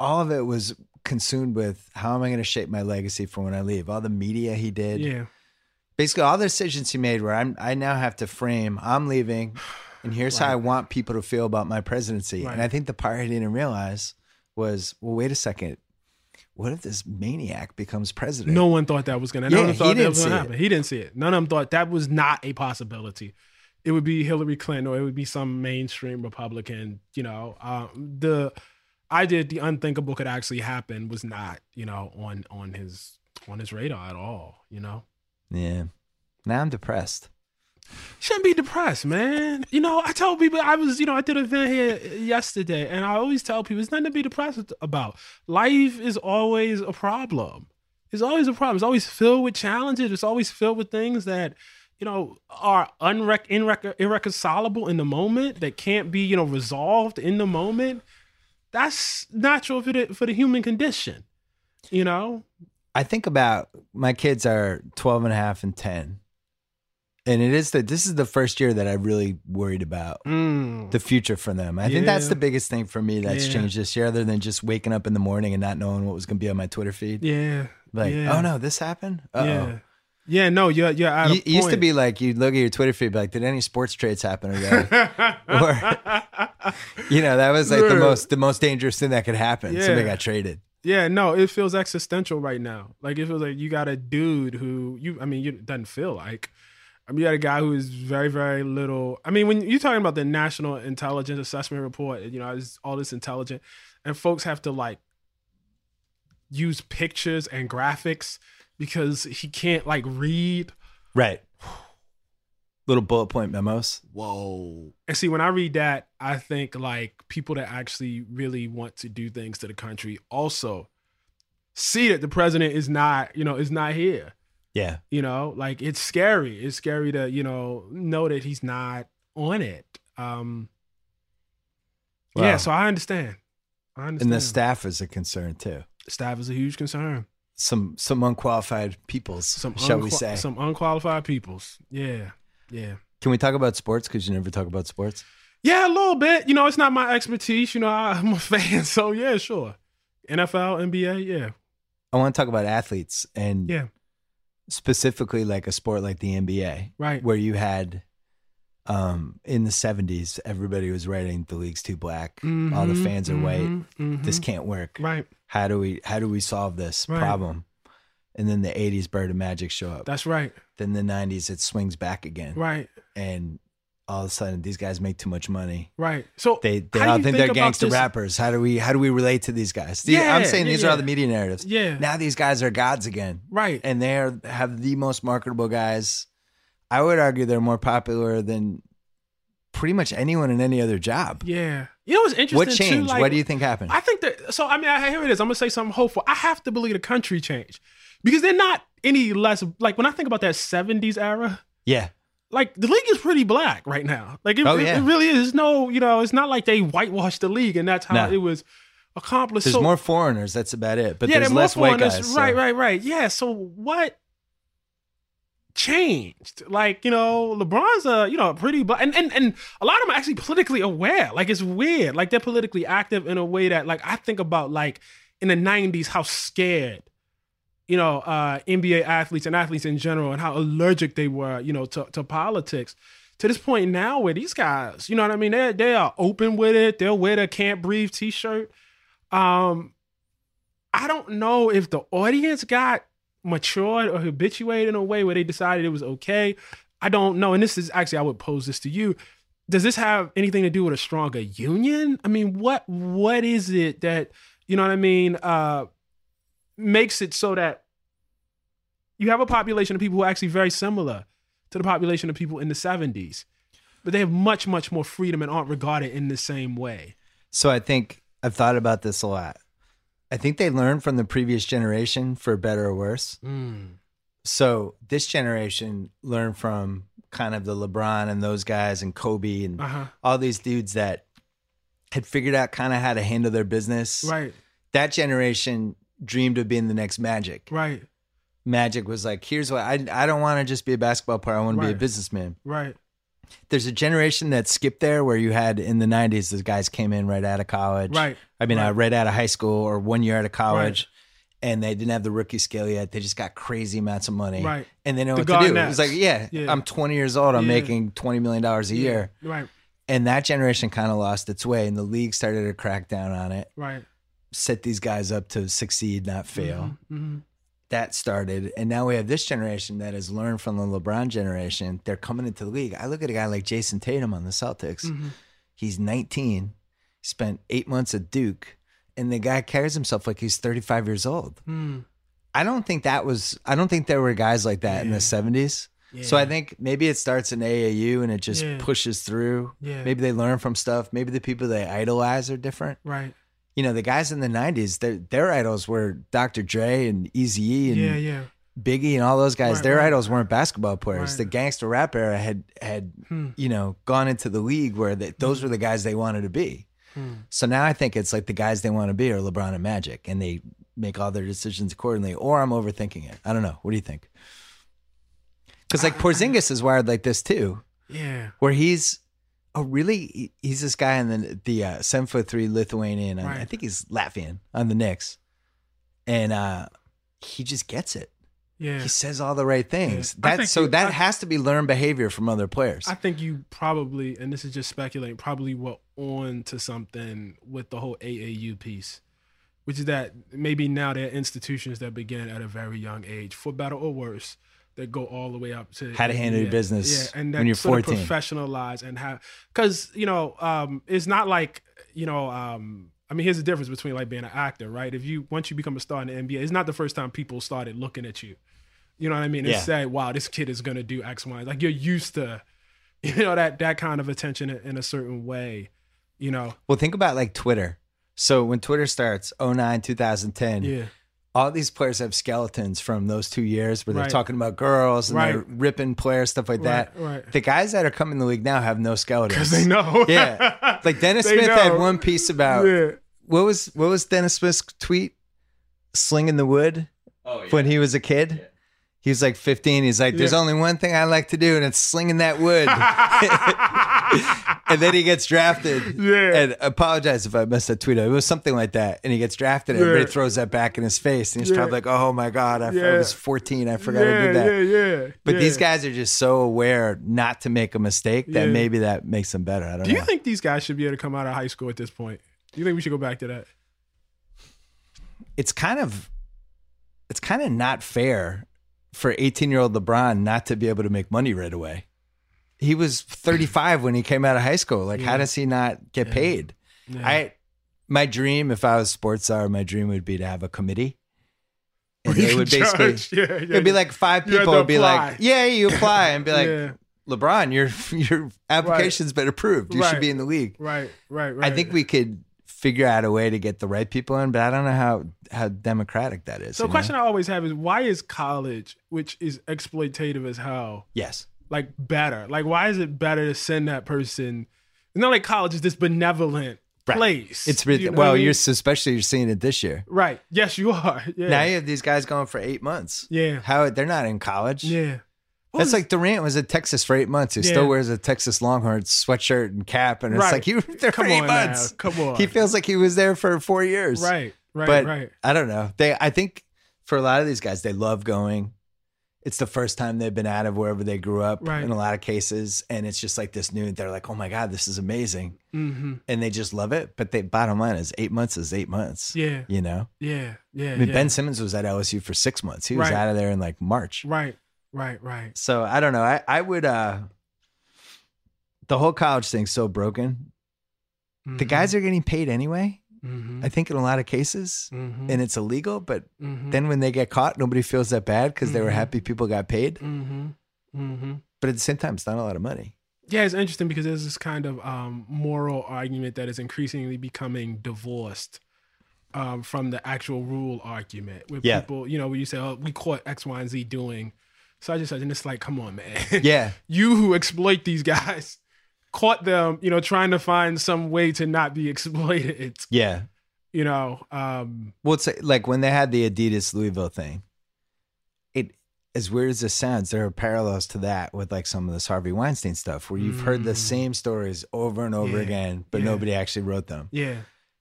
All of it was consumed with how am I going to shape my legacy for when I leave? All the media he did. yeah Basically, all the decisions he made where I'm, I now have to frame, I'm leaving, and here's how I want people to feel about my presidency. Right. And I think the part he didn't realize was, well, wait a second. What if this maniac becomes president? no one thought that was gonna Yeah, none he didn't see it. happen he didn't see it none of them thought that was not a possibility it would be hillary clinton or it would be some mainstream republican you know uh, the idea the unthinkable could actually happen was not you know on on his on his radar at all you know Yeah. Now I'm depressed. shouldn't be depressed, man. You know, I tell people I was, you know, I did an event here yesterday, and I always tell people it's nothing to be depressed about. Life is always a problem. It's always a problem. It's always filled with challenges. It's always filled with things that, you know, are unrec- irreconcilable in the moment that can't be, you know, resolved in the moment. That's natural for the for the human condition. You know, I think about my kids are 12 and a half and 10. And it is that this is the first year that I really worried about Mm. the future for them. I think that's the biggest thing for me that's Yeah. changed this year, other than just waking up in the morning and not knowing what was going to be on my Twitter feed. yeah, Like, yeah. oh no, this happened. Uh yeah, yeah. No, you're you're at a It used to be like you'd look at your Twitter feed, be like, did any sports trades happen today? or you know, that was like the most the most dangerous thing that could happen. Somebody Yeah. got traded. Yeah, no, it feels existential right now. Like it feels like you got a dude who you I mean, you it doesn't feel like I mean, you got a guy who is very, very little. I mean, when you're talking about the National Intelligence Assessment Report, you know, it's all this intelligent, and folks have to like use pictures and graphics because he can't like read. Right. Little bullet point memos. Whoa. And see, when I read that, I think like people that actually really want to do things to the country also see that the president is not, you know, is not here. Yeah. You know, like it's scary. It's scary to, you know, know that he's not on it. Um Yeah, so I understand. I understand. And the staff is a concern too. staff is a huge concern. Some some unqualified peoples, Some shall we say? some unqualified peoples. Yeah. Yeah. Can we talk about sports? Because you never talk about sports. Yeah, a little bit. You know, it's not my expertise. You know, I'm a fan, so yeah, sure. NFL, NBA, yeah, I want to talk about athletes and yeah, specifically like a sport like the NBA, right. where you had um, in the 70s, everybody was writing the league's too black. All the Mhm, fans are white. mhm, mhm. This can't work. Right. How do we how do we solve this Right. problem? And then the 80s, Bird of Magic show up. That's right. then the 90s, it swings back again. Right. And all of a sudden, these guys make too much money. Right. So They they all you think, they're gangster this- rappers. How do we how do we relate to these guys? Yeah, I'm saying yeah, these are all the media narratives. Yeah. Now these guys are gods again, right. and they are have the most marketable guys. I would argue they're more popular than pretty much anyone in any other job. yeah. You know what's interesting? What too? Like, what do you think happened? I think that. So I mean, I, here it is. I'm gonna say something hopeful. I have to believe the country changed because they're not any less. Like when I think about that '70s era, yeah, like the league is pretty black right now. Like it, Oh, yeah. it really is. No, you know, it's not like they whitewashed the league and that's how No. it was accomplished. there's so, more foreigners. That's about it. But yeah, there's less white guys. so- Right, right, right. Yeah. So what changed? Like, you know, LeBron's a, you know, a pretty black and, and and a lot of them are actually politically aware. Like it's weird. Like they're politically active in a way that like I think about like in the 90s how scared you know, uh, NBA athletes and athletes in general, and how allergic they were, you know, to, to politics. To this point now, where these guys, you know what I mean, they they are open with it. They'll wear the "Can't Breathe" T-shirt. Um, I don't know if the audience got matured or habituated in a way where they decided it was okay. I don't know. And this is actually, I would pose this to you. Does this have anything to do with a stronger union? I mean, what what is it that you know what I mean? Uh, makes it so that you have a population of people who are actually very similar to the population of people in the 70s, but they have much, much more freedom and aren't regarded in the same way. So I think I've thought about this a lot. I think they learned from the previous generation for better or worse. So this generation learned from kind of the LeBron and those guys and Kobe and Uh huh. all these dudes that had figured out kind of how to handle their business. Right, That generation dreamed of being the next Magic. right, Magic was like, here's what I I don't want to just be a basketball player. I want to be a businessman. right. There's a generation that skipped there where you had in the 90s, those guys came in right out of college. Right. I mean, Right. uh, right out of high school or one year out of college. And they didn't have the rookie scale yet. They just got crazy amounts of money. Right. And they know The what to do. It Garnetts. was like, yeah, Yeah. I'm 20 years old. I'm Yeah. making $20 million a year. Right, And that generation kind of lost its way. And the league started to crack down on it, right. set these guys up to succeed, not fail. hmm That started. And now we have this generation that has learned from the LeBron generation. They're coming into the league. I look at a guy like Jayson Tatum on the Celtics. hmm He's 19, spent eight months at Duke, and the guy carries himself like he's 35 years old. Mm. I don't think that was, I don't think there were guys like that in the 70s. So I think maybe it starts in AAU and it just Yeah. pushes through. Yeah. Maybe they learn from stuff. Maybe the people they idolize are different. Right. You know, the guys in the 90s, their, their idols were Dr. Dre and Eazy-E and Yeah, yeah. Biggie and all those guys. Right, their right. idols weren't basketball players. Right. The gangster rap era had had Hmm. you know gone into the league where those were the guys they wanted to be. Hmm. So now I think it's like the guys they want to be are LeBron and Magic, and they make all their decisions accordingly. Or I'm overthinking it. I don't know. What do you think? Because like Porzingis is wired like this too, Yeah. where he's a really he's this guy in the the uh, seven foot three Lithuanian, and I think he's Latvian on the Knicks, and uh, he just gets it. Yeah. He says all the right things. I That so you- that I- has to be learned behavior from other players. I think you probably, and this is just speculating, probably were on to something with the whole AAU piece, which is that maybe now there are institutions that begin at a very young age, for better or worse, that go all the way up to How to handle your business yeah, and when you're sort 14. of professionalize and have, because you know, um, it's not like you know, um, I mean, here's the difference between like being an actor, right? If you once you become a star in the NBA, it's not the first time people started looking at you. You know what I mean? And Yeah. say, "Wow, this kid is gonna do X, Y." Like you're used to, you know, that that kind of attention in, in a certain way. You know? well, think about like Twitter. So when Twitter starts, 09, 2010, Yeah. All these players have skeletons from those two years where they're Right. talking about girls and they're ripping players, stuff like that. Right. Right. The guys that are coming to the league now have no skeletons. Because they know. Yeah. Like Dennis They Smith had one piece about Yeah. what was what was Dennis Smith's tweet? Slinging the wood Oh, yeah. when he was a kid. He was like 15. He's like, "There's Yeah. only one thing I like to do, and it's slinging that wood." and then he gets drafted. Yeah. And apologize if I messed that tweet up. It was something like that. And he gets drafted and Yeah. everybody throws that back in his face. And he's Yeah. probably like, oh my God, I, I was 14. I forgot yeah, I did that. yeah, yeah. But yeah. these guys are just so aware not to make a mistake that Yeah. maybe that makes them better. I don't know. Do you know. think these guys should be able to come out of high school at this point? Do you think we should go back to that? it's kind of it's kind of not fair for 18 year old LeBron not to be able to make money right away. He was 35 when he came out of high school. Like, how does he not get Yeah. paid? Yeah. I my dream, if I was sports star, my dream would be to have a committee. And they would basically yeah, yeah, it'd be like five people would be apply. like, Yeah, you apply and be like, Yeah. LeBron, your your application's been approved. You should be in the league. right, right, right. I think we could figure out a way to get the right people in, but I don't know how how democratic that is. So, you a know? question I always have is why is college, which is exploitative as hell, Yes. Like better? Like, why is it better to send that person? It's not like college is this benevolent Right. place. It's You really know well. I mean? You're especially you're seeing it this year. right. Yes, you are. Yeah. Now you have these guys going for eight months. yeah. How they're not in college. Yeah. What That's was- like Durant was at Texas for eight months. He Yeah. still wears a Texas Longhorns sweatshirt and cap, and it's Right. like you were there for Come eight on now. Come on. He feels like he was there for four years. right, right, but right. I don't know. They, I think, for a lot of these guys, they love going. It's the first time they've been out of wherever they grew up Right. in a lot of cases, and it's just like this new. They're like, "Oh my god, this is amazing," Mm-hmm. and they just love it. But the bottom line is, eight months is eight months. Yeah, You know. yeah, yeah. I mean, yeah. Ben Simmons was at LSU for six months. He was Right. out of there in like March. Right, right, right. So I don't know. I, I would uh the whole college thing's so broken. The guys are getting paid anyway, Mm-hmm. I think in a lot of cases. mm-hmm. And it's illegal, but mm-hmm. then when they get caught, nobody feels that bad because they were Mhm. happy people got paid. mm-hmm. Mm-hmm. But at the same time, it's not a lot of money. Yeah, it's interesting because there's this kind of um, moral argument that is increasingly becoming divorced um, from the actual rule argument. Where Yeah. people, you know, when you say, "Oh, we caught X, Y, and Z doing," such and such, and it's like, come on, man. Yeah. you who exploit these guys caught them, you know, trying to find some way to not be exploited. Yeah. You know, um, Well, it's like when they had the Adidas Louisville thing, it as weird as this sounds, there are parallels to that with like some of this Harvey Weinstein stuff where you've heard the Mm. same stories over and over Yeah. again, but Yeah. nobody actually wrote them. yeah,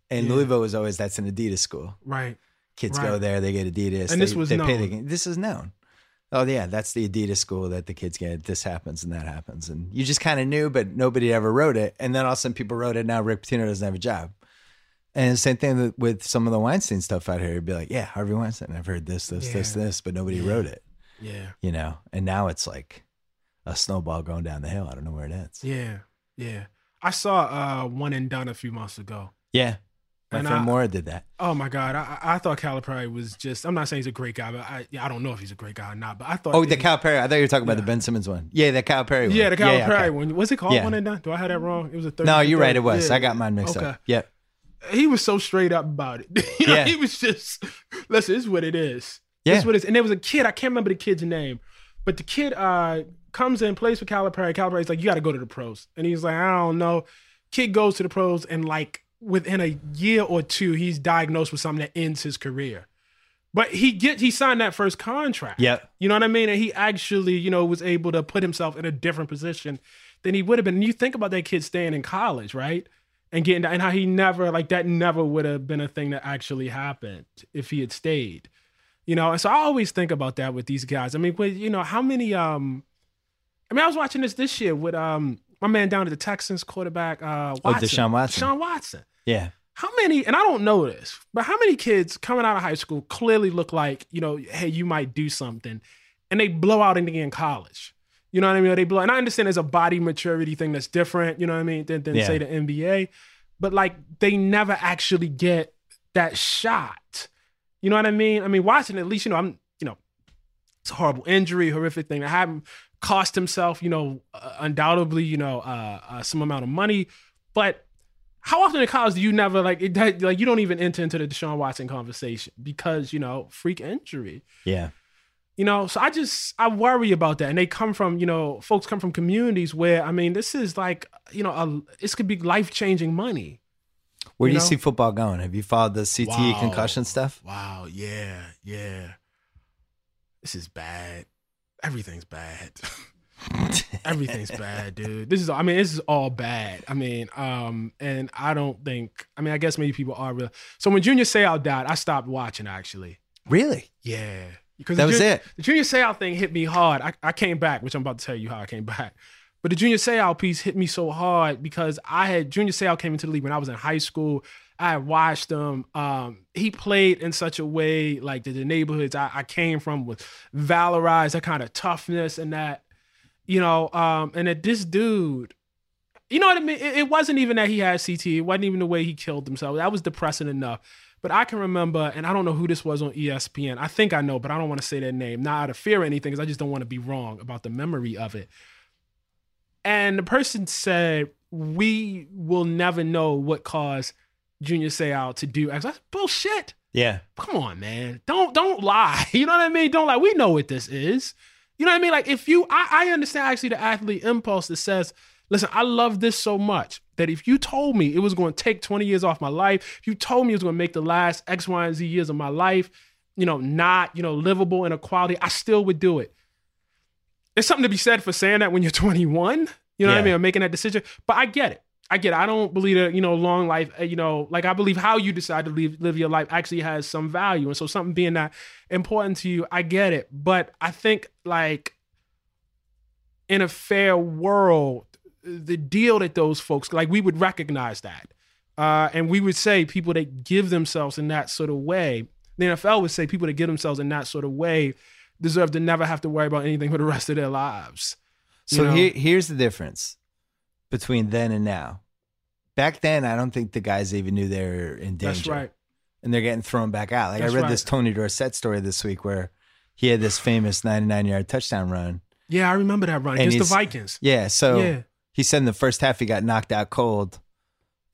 And Yeah. Louisville was always that's an Adidas school. right. Kids Right. go there, they get Adidas. And they, this was they pay the, known. This is known. Oh yeah, that's the Adidas school that the kids get. This happens and that happens, and you just kind of knew, but nobody ever wrote it. And then all of a sudden, people wrote it. Now Rick Pitino doesn't have a job. And the same thing with- some of the Weinstein stuff out here. You'd be like, yeah, Harvey Weinstein. I've heard this, this, this, this, but nobody Yeah. wrote it. Yeah, You know. And now it's like a snowball going down the hill. I don't know where it ends. yeah, yeah. I saw uh, one and done a few months ago. Yeah, my And friend I- Mora did that. Oh my God, I, I thought Calipari was just. I'm not saying he's a great guy, but I I don't know if he's a great guy or not. But I thought. Oh, the he- Cal I thought you were talking about Yeah. the Ben Simmons one. Yeah, the Calipari one. Yeah, the Calipari okay. one. Was it called Yeah. one and done? Do I have that wrong? It was a. 30 No, you're right. It was. Yeah. I got mine mixed Okay. up. Yep. He was so straight up about it. you know, Yeah. he was just. Listen, this is what it is. Yeah. This is what it is. And there was a kid. I can't remember the kid's name, but the kid uh comes in, plays for Calipari. Calipari's like, you got to go to the pros, and he's like, I don't know. Kid goes to the pros, and like within a year or two, he's diagnosed with something that ends his career. But he get he signed that first contract. Yeah, You know what I mean? And he actually, you know, was able to put himself in a different position than he would have been. And you think about that kid staying in college, right? And getting and how he never like that never would have been a thing that actually happened if he had stayed. You know, and so I always think about that with these guys. I mean, with, you know, how many um I mean, I was watching this this year with um my man down at the Texans quarterback uh Watson. Oh, Deshaun Watson. Deshaun Watson Yeah. how many and i don't know this but how many kids coming out of high school clearly look like you know hey you might do something and they blow out in college you know what i mean they blow and i understand there's a body maturity thing that's different you know what i mean than, than Yeah. say the nba but like they never actually get that shot you know what i mean i mean Watson, at least you know i'm you know it's a horrible injury horrific thing that happened cost himself you know uh, undoubtedly you know uh, uh, some amount of money. But how often in college do you never like it, like you don't even enter into the Deshaun Watson conversation because you know freak injury? Yeah. you know so I just I worry about that. And they come from you know folks come from communities where I mean this is like you know a, this could be life changing money. Where do You you see football going? Have you followed the CTE Wow. concussion stuff? wow. Yeah. Yeah. This is bad everything's bad Everything's bad, dude. This is I mean, this is all bad. I mean, um, and I don't think I mean, I guess maybe people are real. So when Junior Seau died, I stopped watching actually. Really? Yeah. Because That was it. The Junior Seau thing hit me hard. I, I came back, which I'm about to tell you how I came back. But the Junior Seau piece hit me so hard because I had Junior Seau came into the league when I was in high school. I watched him. Um, he played in such a way like that the neighborhoods I, I came from was valorized that kind of toughness and that, you know, um, and that this dude, you know what I mean? It, it wasn't even that he had CT. It wasn't even the way he killed himself. That was depressing enough. But I can remember, and I don't know who this was on ESPN. I think I know, but I don't want to say their name, not out of fear or anything, because I just don't want to be wrong about the memory of it. And the person said, "We will never know what caused Junior Seau to do X." That's bullshit. Yeah. Come on, man. Don't don't lie. You know what I mean? Don't lie. We know what this is. You know what I mean? Like if you, I, I understand actually the athlete impulse that says, "Listen, I love this so much that if you told me it was going to take 20 years off my life, if you told me it was going to make the last X, Y, and Z years of my life, you know, not you know livable in equality, I still would do it." There's something to be said for saying that when you're 21. You know what I Yeah. mean? Or making that decision. But I get it. I get it. I don't believe that, you know, long life, uh, you know, like I believe how you decide to live, live your life actually has some value. And so something being that important to you, I get it. But I think like in a fair world, the deal that those folks, like we would recognize that. Uh, and we would say people that give themselves in that sort of way, the NFL would say people that give themselves in that sort of way deserve to never have to worry about anything for the rest of their lives. You So know? here, here's the difference between then and now. Back then, I don't think the guys even knew they were in danger. That's right. And they're getting thrown back out. Like That's I read right. this Tony Dorsett story this week where he had this famous 99 yard touchdown run. Yeah, I remember that run against the Vikings. Yeah. So yeah, he said in the first half he got knocked out cold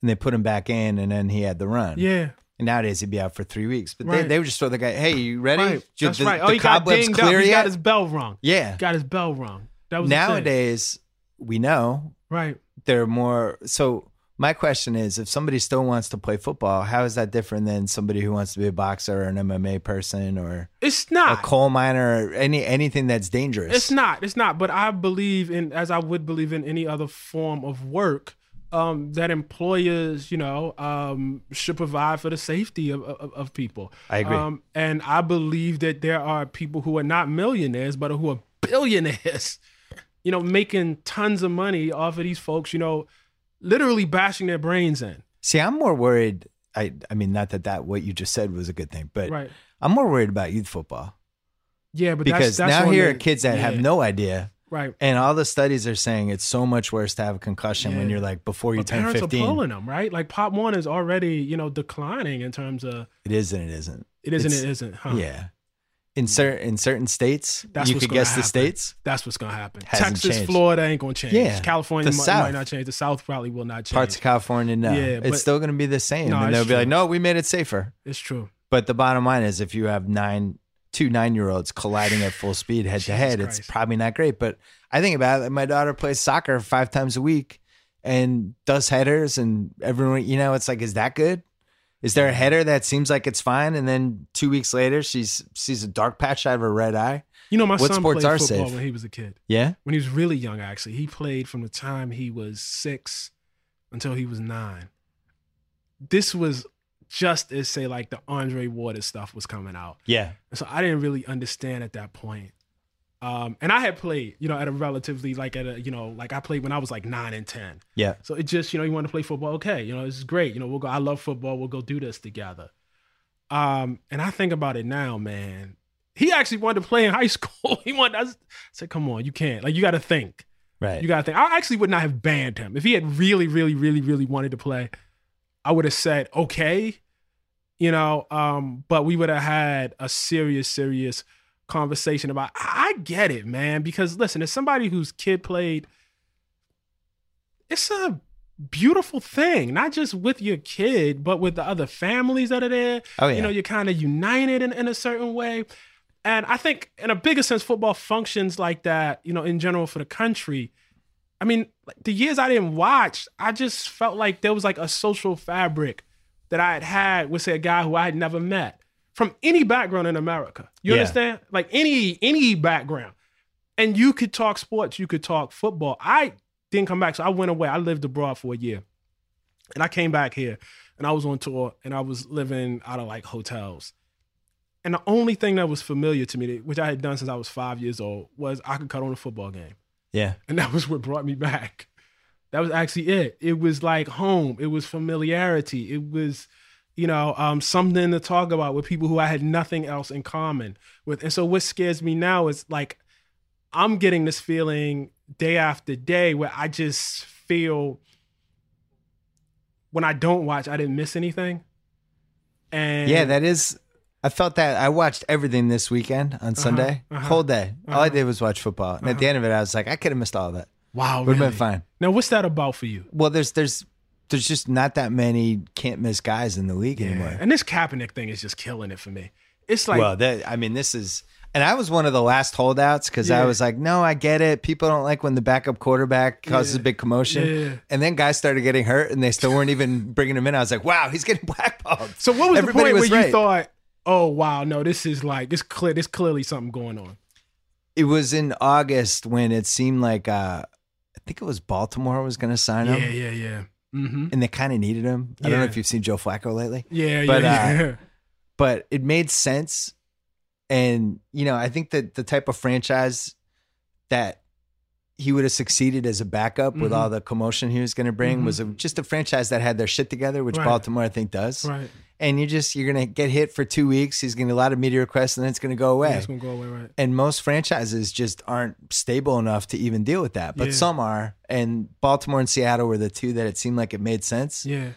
and they put him back in and then he had the run. yeah, And nowadays he'd be out for three weeks. But they, Right. they would just throw the guy, hey, you ready? right. Did That's the, right. Oh, the he got dinged clear up. He yet? got his bell rung. yeah. Got his bell rung. That was the thing. Nowadays, we know right? They're more so my question is if somebody still wants to play football how is that different than somebody who wants to be a boxer or an mma person or It's not a coal miner or any anything that's dangerous It's not. It's not. But I believe in, as I would believe in any other form of work, um, that employers, you know, um, should provide for the safety of, of, of people. I agree. Um, and I believe that there are people who are not millionaires, but who are billionaires, you know, making tons of money off of these folks, you know, literally bashing their brains in. see i'm more worried i i mean not that that what you just said was a good thing but Right. i'm more worried about youth football Yeah, but because that's, that's now here are kids that have no idea right. and all the studies are saying it's so much worse to have a concussion when you're like before you But turn parents 15 are pulling them, right? Like Pop Warner's already, you know, declining in terms of it is and it isn't it isn't, It's- it isn't. Huh? yeah in certain in certain states That's you what's could gonna guess the happen. states That's what's gonna happen. Hasn't Texas, changed. Florida ain't gonna change. Yeah, California the might, South. might not change. The South probably will not change. parts of California, no. Yeah, but- it's still going to be the same. No, and they'll be like, no, we made it safer. it's true. But the bottom line is if you have nine, two nine year olds colliding at full speed head to head, it's Christ. probably not great. But I think about it. My daughter plays soccer five times a week and does headers, and everyone, you know, it's like, is that good? Is there a header that seems like it's fine, and then two weeks later she's sees a dark patch out of her red eye? You know, my What son sports played are football safe? when he was a kid. Yeah, When he was really young, actually, he played from the time he was six until he was nine. This was just as say like the Andre Waters stuff was coming out. yeah, And so I didn't really understand at that point. Um, and I had played, you know, at a relatively like at a, you know, like I played when I was like nine and ten. yeah. So it just, you know, you want to play football, okay, you know, this is great. You know, we'll go. I love football. We'll go do this together. Um, and I think about it now, man. He actually wanted to play in high school. he wanted. I said, "Come on, you can't. Like, you got to think. Right. You got to think." I actually would not have banned him if he had really, really, really, really wanted to play. I would have said, "Okay," you know. Um, but we would have had a serious, serious conversation about. I get it, man. Because listen, as somebody whose kid played it's a beautiful thing, not just with your kid, but with the other families that are there. oh yeah. You know, you're kind of united in, in a certain way. And I think in a bigger sense, football functions like that, you know, in general for the country. I mean, the years I didn't watch, I just felt like there was like a social fabric that I had had with say a guy who I had never met from any background in America. You Yeah. understand? Like any any background. And you could talk sports, you could talk football. I didn't come back, so I went away. I lived abroad for a year, and I came back here, and I was on tour, and I was living out of like hotels. And the only thing that was familiar to me, which I had done since I was five years old, was I could cut on a football game. Yeah. And that was what brought me back. That was actually it. It was like home. It was familiarity. It was, you know, um, something to talk about with people who I had nothing else in common with. And so what scares me now is like I'm getting this feeling day after day where I just feel when I don't watch, I didn't miss anything. And Yeah, that is. I felt that. I watched everything this weekend on Sunday, uh-huh, whole day. All I uh-huh. did was watch football, and at the end of it, I was like, I could have missed all of that. wow, Would have really? been fine. Now, what's that about for you? Well, there's there's there's just not that many can't miss guys in the league anymore. And this Kaepernick thing is just killing it for me. It's like, well, that I mean, this is, and I was one of the last holdouts because I was like, no, I get it. People don't like when the backup quarterback causes a big commotion, Yeah. and then guys started getting hurt, and they still weren't even bringing him in. I was like, wow, he's getting blackballed. so what was Everybody the point was where you thought, oh wow, no, this is like this clear, this clearly something going on. It was in August when it seemed like uh, I think it was Baltimore was going to sign him. Yeah, yeah, yeah. Mm-hmm. and they kind of needed him. I don't know Yeah. if you've seen Joe Flacco lately. Yeah, But, yeah, uh, yeah. but it made sense. And, you know, I think that the type of franchise that he would have succeeded as a backup with Mhm. all the commotion he was going to bring Mhm. was a, just a franchise that had their shit together, which Right. Baltimore, I think, does. right. And you just, you're going to get hit for two weeks. He's going to a lot of media requests and then it's going to go away. Yeah, it's gonna go away, right? and most franchises just aren't stable enough to even deal with that. But Yeah. some are. And Baltimore and Seattle were the two that it seemed like it made sense Yeah,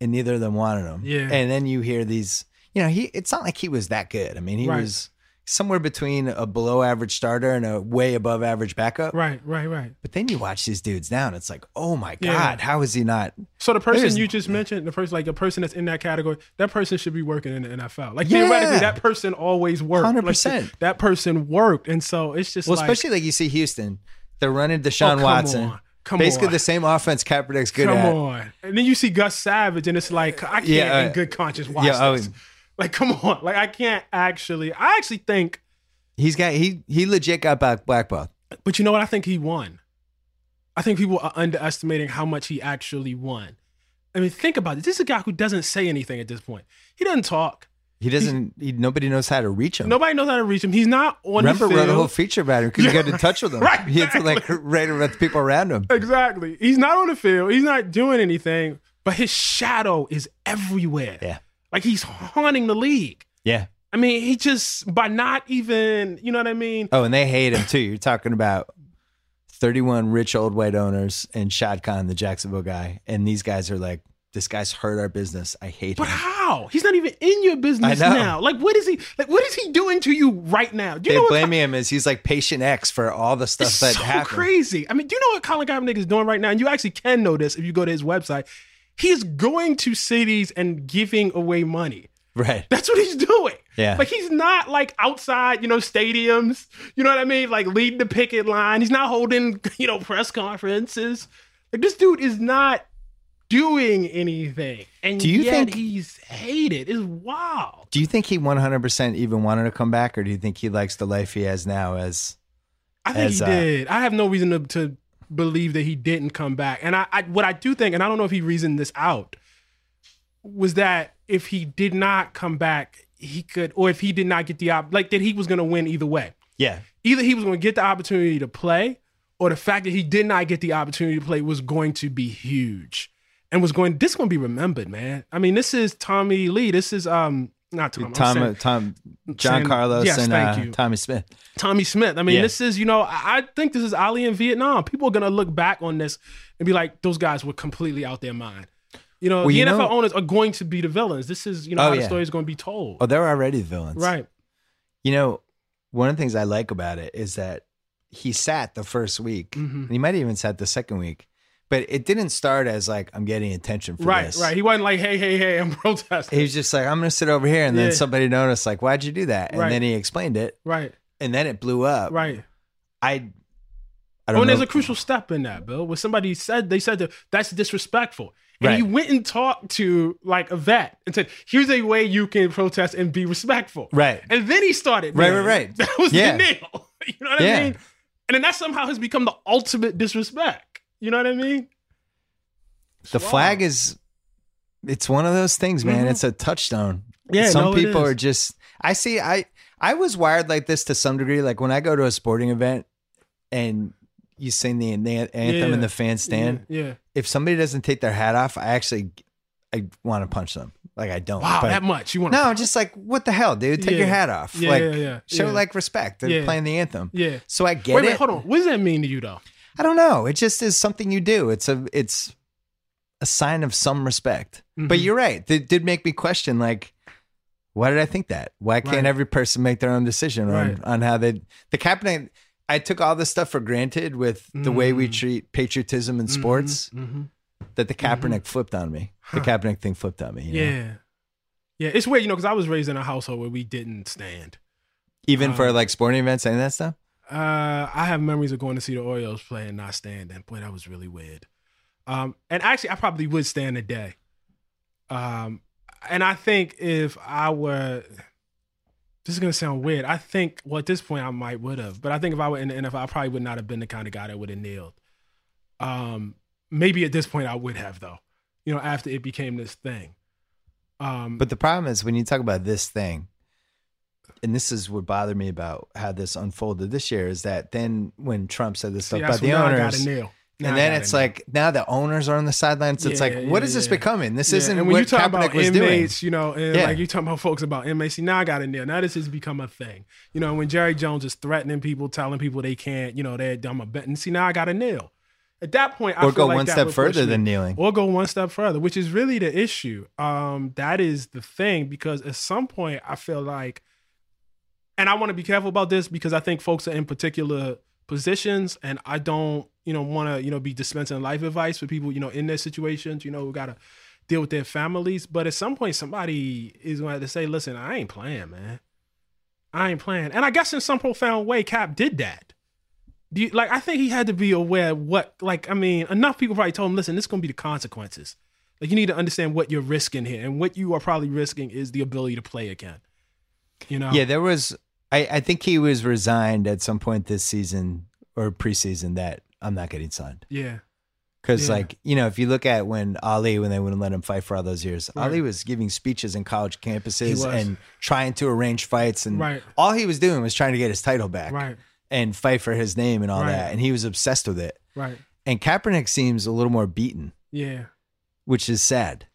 and neither of them wanted him. Yeah. And then you hear these, you know, he it's not like he was that good. I mean, he Right. was somewhere between a below average starter and a way above average backup. right, right, right. But then you watch these dudes now and it's like, oh my Yeah. God, how is he not? So the person There's- you just mentioned, the person like the person that's in that category, that person should be working in the NFL. Like Yeah. theoretically, that person always worked. Like, 100%. that person worked, and so it's just Well, like, especially like you see Houston, they're running oh, Deshaun come Watson. on. Come Basically on. the same offense Kaepernick's good Come at. on. And then you see Gus Savage, and it's like, I can't Yeah, in uh, good conscience watch yeah, oh, this. Like, come on. Like, I can't actually. I actually think, He's got he he legit got back blackballed. but you know what? I think he won. I think people are underestimating how much he actually won. I mean, think about it. This is a guy who doesn't say anything at this point. He doesn't talk. He doesn't. He, nobody knows how to reach him. Nobody knows how to reach him. He's not on Remember, the wrote a whole feature about him because Yeah. he got in touch with him. Right, he had to like write about the people around him. Exactly. He's not on the field. He's not doing anything, but his shadow is everywhere. Yeah. Like he's haunting the league. Yeah. I mean, he just by not even, you know what I mean? Oh, and they hate him too. You're talking about 31 rich old white owners and Shad Khan, the Jacksonville guy, and these guys are like, "This guy's hurt our business. I hate But him." But how? He's not even in your business now. Like, what is he? Like, what is he doing to you right now? Do you They know what? blame him as he's like patient X for all the stuff that so happened. crazy. I mean, do you know what Colin Kaepernick is doing right now? And you actually can know this if you go to his website. He is going to cities and giving away money. Right. That's what he's doing. Yeah. Like he's not like outside, you know, stadiums. You know what I mean? Like leading the picket line. He's not holding, you know, press conferences. Like this dude is not doing anything. And Do you yet think- he's hated. It's wild. Do you think he 100% even wanted to come back, or do you think he likes the life he has now as I think As, he uh, did. I have no reason to, to believe that he didn't come back. And I, I what I do think, and I don't know if he reasoned this out, was that if he did not come back, he could, or if he did not get the op, like that he was going to win either way. Yeah. Either he was going to get the opportunity to play, or the fact that he did not get the opportunity to play was going to be huge, and was going. This is going to be remembered, man. I mean, this is Tommy Lee. This is um not Tom. Tom, saying- Tom, John saying- Carlos, yes, and uh. Tommie Smith. Tommie Smith. I mean, Yeah. this is, you know, I think this is Ali in Vietnam. People are going to look back on this and be like, those guys were completely out their mind. You know, Well, the you NFL know- owners are going to be the villains. This is, you know, Oh, how the story is going to be told. Oh, they're already the villains. right. You know, one of the things I like about it is that he sat the first week. Mhm. And he might have even sat the second week. But it didn't start as like I'm getting attention for Right, this. right. He wasn't like, hey, hey, hey, I'm protesting. He was just like, I'm gonna sit over here, and then Yeah. somebody noticed, like, why'd you do that? And Right. then he explained it, right, and then it blew up. right. I, I Oh, don't and know. there's a crucial step in that, Bill, When somebody said, they said that that's disrespectful. And Right. he went and talked to like a vet and said, here's a way you can protest and be respectful. right. And then he started. Right, right, right. That was Yeah. the nail. You know what Yeah. I mean? And then that somehow has become the ultimate disrespect. You know what I mean? The flag is it's one of those things, man. Mhm. It's a touchstone. Yeah, Some no, people is. are just I see I I was wired like this to some degree. Like when I go to a sporting event and you sing the an- anthem Yeah. in the fan stand, Yeah. yeah. if somebody doesn't take their hat off, I actually I want to punch them. Like I don't. Wow, but- that much. You want no, just like what the hell, dude? Take your hat off. Yeah, like yeah, yeah, show yeah. like respect. They're Yeah. playing the anthem. Yeah. So I get Wait, it. wait, hold on. What does that mean to you though? I don't know. It just is something you do. It's a it's a sign of some respect. But Mhm. you're right. It did make me question like why did I think that? Why can't Right. every person make their own decision on, Right. on how they the Kaepernick I took all this stuff for granted with the way we Mm. treat patriotism in sports Mm-hmm. that the Kaepernick flipped on me. The Huh. Kaepernick thing flipped on me. you know? Yeah. Yeah. It's weird, you know, because I was raised in a household where we didn't stand. Even for Um, like sporting events and that stuff. Uh, I have memories of going to see the Orioles play and not standing. Boy, that was really weird. Um, and actually, I probably would stand today. Um, and I think if I were, this is gonna sound weird. I think, well, at this point, I might would have, but I think if I were in the NFL, I probably would not have been the kind of guy that would have kneeled. Um, maybe at this point, I would have though. You know, after it became this thing. Um, But the problem is when you talk about this thing, and this is what bothered me about how this unfolded this year is that then when Trump said this see, stuff about the I owners. Now and then it's like now the owners are on the sidelines. It's Yeah, like, yeah, what is this yeah. becoming? This isn't and when what you talk Kaepernick about was inmates, you know, and like you talking about folks about inmates. Now I got in there. Now this has become a thing. You know, when Jerry Jones is threatening people, telling people they can't, you know, they're dumb a bet. And see, now I got a kneel. At that point, I Or feel go like one step further than kneeling. or go one step further, which is really the issue. Um, that is the thing because at some point I feel like, and I want to be careful about this because I think folks are in particular positions, and I don't, you know, want to, you know, be dispensing life advice for people, you know, in their situations, you know, who got to deal with their families. But at some point, somebody is going to have to say, "Listen, I ain't playing, man. I ain't playing." And I guess in some profound way, Cap did that. Do you, like I think he had to be aware what like I mean enough people probably told him listen this is gonna be the consequences like you need to understand what you're risking here and what you are probably risking is the ability to play again you know Yeah, there was. I, I think he was resigned at some point this season or preseason that I'm not getting signed yeah because, Yeah. like, you know, if you look at when Ali, when they wouldn't let him fight for all those years, Right. Ali was giving speeches in college campuses and trying to arrange fights, and Right. all he was doing was trying to get his title back right and fight for his name and all that, and he was obsessed with it. right And Kaepernick seems a little more beaten, yeah which is sad.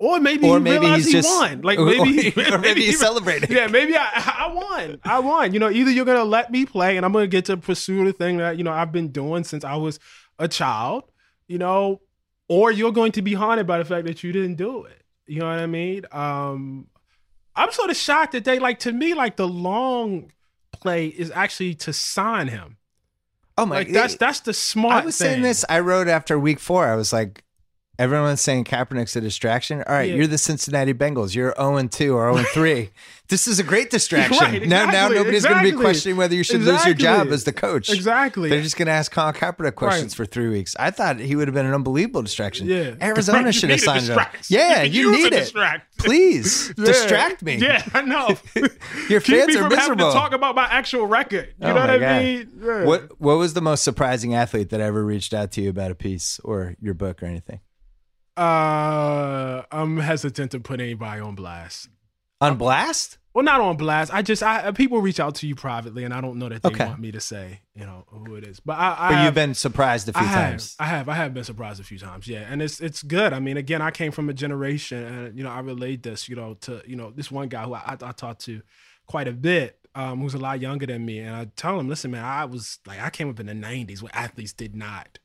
Or maybe Or he maybe he's he just won like maybe or, or maybe he- he's celebrating. yeah maybe I, I won I won you know either you're gonna let me play and I'm gonna get to pursue the thing that you know I've been doing since I was a child you know or you're going to be haunted by the fact that you didn't do it you know what I mean um I'm sort of shocked that they like to me like the long play is actually to sign him Oh my! like that's that's the smart I was thing. saying this. I wrote after week four. I was like, everyone's saying Kaepernick's a distraction. All right, Yeah. you're the Cincinnati Bengals. You're 0 and 2 or 0 and 3. this is a great distraction. Right, Now, now exactly, nobody's going to be questioning whether you should lose your job as the coach. exactly They're just going to ask Colin Kaepernick questions Right. for three weeks. I thought he would have been an unbelievable distraction. Yeah. Arizona You should have signed him. Yeah, You you need it. distract. Please Yeah. distract me. Yeah, I know. Your Keep fans me are from having to talk about my actual record. You Oh know what God. I mean? Yeah. What What was the most surprising athlete that ever reached out to you about a piece or your book or anything? Uh, I'm hesitant to put anybody on blast. On blast? Well, not on blast. I just I people reach out to you privately, and I don't know that they Okay. want me to say you know who it is. But I, I But have, you've been surprised a few I have, times. I have. I have been surprised a few times. Yeah, and it's it's good. I mean, again, I came from a generation, and you know, I relate this, you know, to you know this one guy who I, I talked to quite a bit, um, who's a lot younger than me, and I tell him, listen, man, I was like, I came up in the '90s where athletes did not